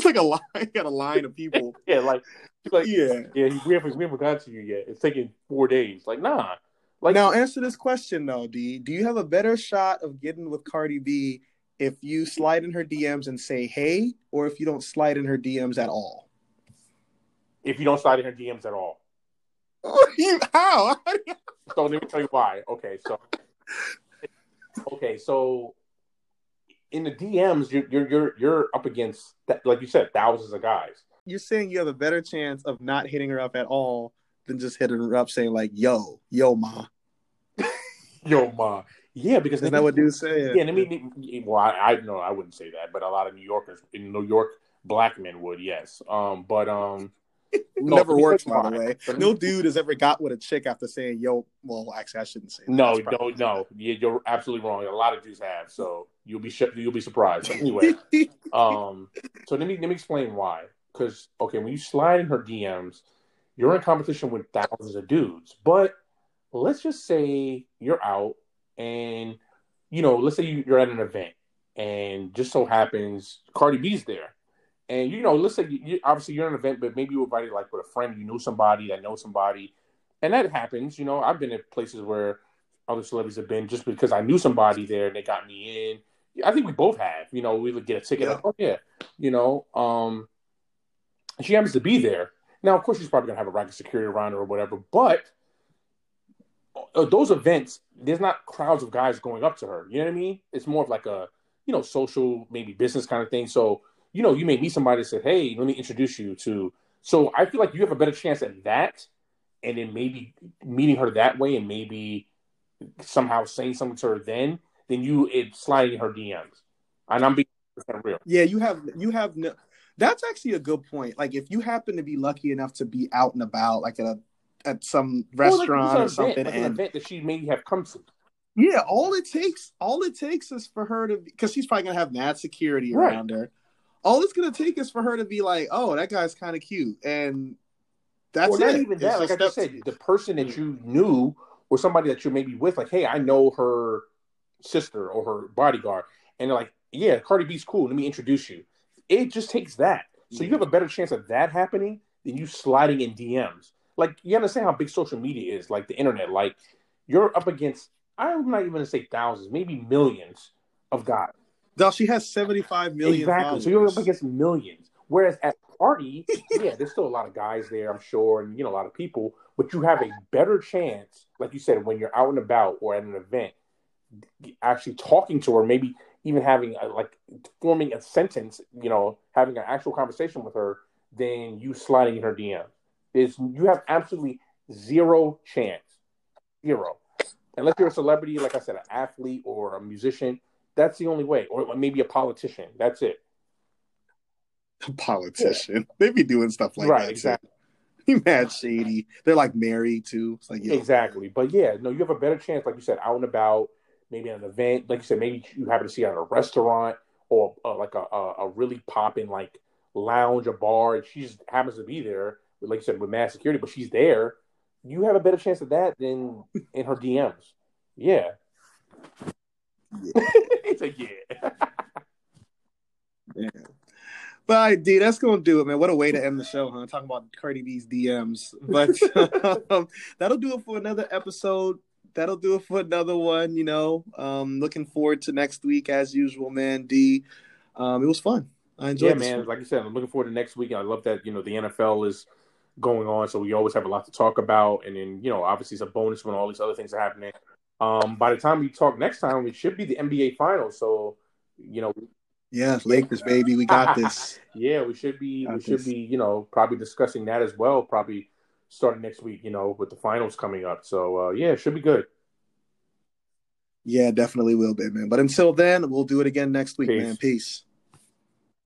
It's like a line. Got a line of people. Yeah, like, like, yeah. yeah, we haven't we haven't got to you yet. It's taking four days. Like, nah. Like, now answer this question though, D. Do you have a better shot of getting with Cardi B if you slide in her DMs and say hey, or if you don't slide in her DMs at all? if you don't slide in her DMs at all. How? So let me tell you why. Okay, so okay, so in the DMs, you're you're you're, you're up against that, like you said, thousands of guys. You're saying you have a better chance of not hitting her up at all than just hitting her up saying like, "Yo, yo, ma." Yo, ma, yeah, because Isn't that what dudes say? Yeah, I mean, well, I, I no, I wouldn't say that, but a lot of New Yorkers in New York, black men would, yes. Um, but um, no, never works, by the way. No dude has ever got with a chick after saying, "Yo." Well, actually, I shouldn't say. That. No, no, no. Yeah, you're absolutely wrong. A lot of dudes have, so you'll be sh- you'll be surprised. Anyway, um, so let me let me explain why. Because okay, when you slide in her DMs, you're in competition with thousands of dudes. But let's just say you're out, and you know, let's say you're at an event, and just so happens Cardi B's there, and you know, let's say you, you, obviously you're at an event, but maybe you were invited like with a friend, you knew somebody that knows somebody, and that happens. You know, I've been at places where other celebrities have been just because I knew somebody there and they got me in. I think we both have. You know, we would get a ticket. Yeah. Like, oh yeah, you know. Um, she happens to be there. Now, of course, she's probably gonna have a racket security around her or whatever. But uh, those events, there's not crowds of guys going up to her. You know what I mean? It's more of like a you know social, maybe business kind of thing. So you know, you may meet somebody and say, "Hey, let me introduce you to." So I feel like you have a better chance at that, and then maybe meeting her that way, and maybe somehow saying something to her then, then you it sliding her DMs. And I'm being real. Yeah, you have you have no. That's actually a good point. Like if you happen to be lucky enough to be out and about, like at a at some restaurant Or, like, or something, event, like an and event that she may have come to. yeah, all it takes all it takes is for her to because she's probably gonna have mad security Right. around her. All it's gonna take is for her to be like, "Oh, that guy's kind of cute," and that's or not it. even It's that. Like I just said, the person that you knew or somebody that you're maybe with, like, hey, I know her sister or her bodyguard, and they're like, "Yeah, Cardi B's cool. Let me introduce you." It just takes that. So you have a better chance of that happening than you sliding in DMs. Like you understand how big social media is, like the internet. Like you're up against I'm not even gonna say thousands, maybe millions of guys. Now she has 75 million. Exactly. Followers. So you're up against millions. Whereas at party, yeah, there's still a lot of guys there, I'm sure, and you know, a lot of people, but you have a better chance, like you said, when you're out and about or at an event, actually talking to her, maybe even having a, like forming a sentence, you know, having an actual conversation with her, than you sliding in her DM. Is you have absolutely zero chance, zero, unless you're a celebrity, like I said, an athlete or a musician. That's the only way, or maybe a politician. That's it. A politician. Yeah. They be doing stuff like right, that. Exactly. You mad shady. They're like married too. It's like yeah. Exactly. But yeah, no, you have a better chance, like you said, out and about, maybe at an event. Like you said, maybe you happen to see her at a restaurant or uh, like a, a, a really popping like lounge or bar, and she just happens to be there. Like you said, with mass security, but she's there. You have a better chance of that than in her DMs. Yeah. Yeah. He's like, yeah. yeah. But all right, D, that's gonna do it, man. What a way to end the show, huh? Talking about Cardi B's DMs. But um, that'll do it for another episode. That'll do it for another one. You know, um, looking forward to next week as usual, man. D, um, it was fun. I enjoyed. It. Yeah, man. One. Like I said, I'm looking forward to next week. I love that you know the NFL is going on, so we always have a lot to talk about. And then you know, obviously, it's a bonus when all these other things are happening. Um, by the time we talk next time, it should be the NBA Finals. So, you know, yeah, Lakers, baby, we got this. yeah, we should be got we this. should be you know probably discussing that as well. Probably starting next week. You know, with the finals coming up. So uh, yeah, it should be good. Yeah, definitely will be, man. But until then, we'll do it again next week, Peace. man. Peace.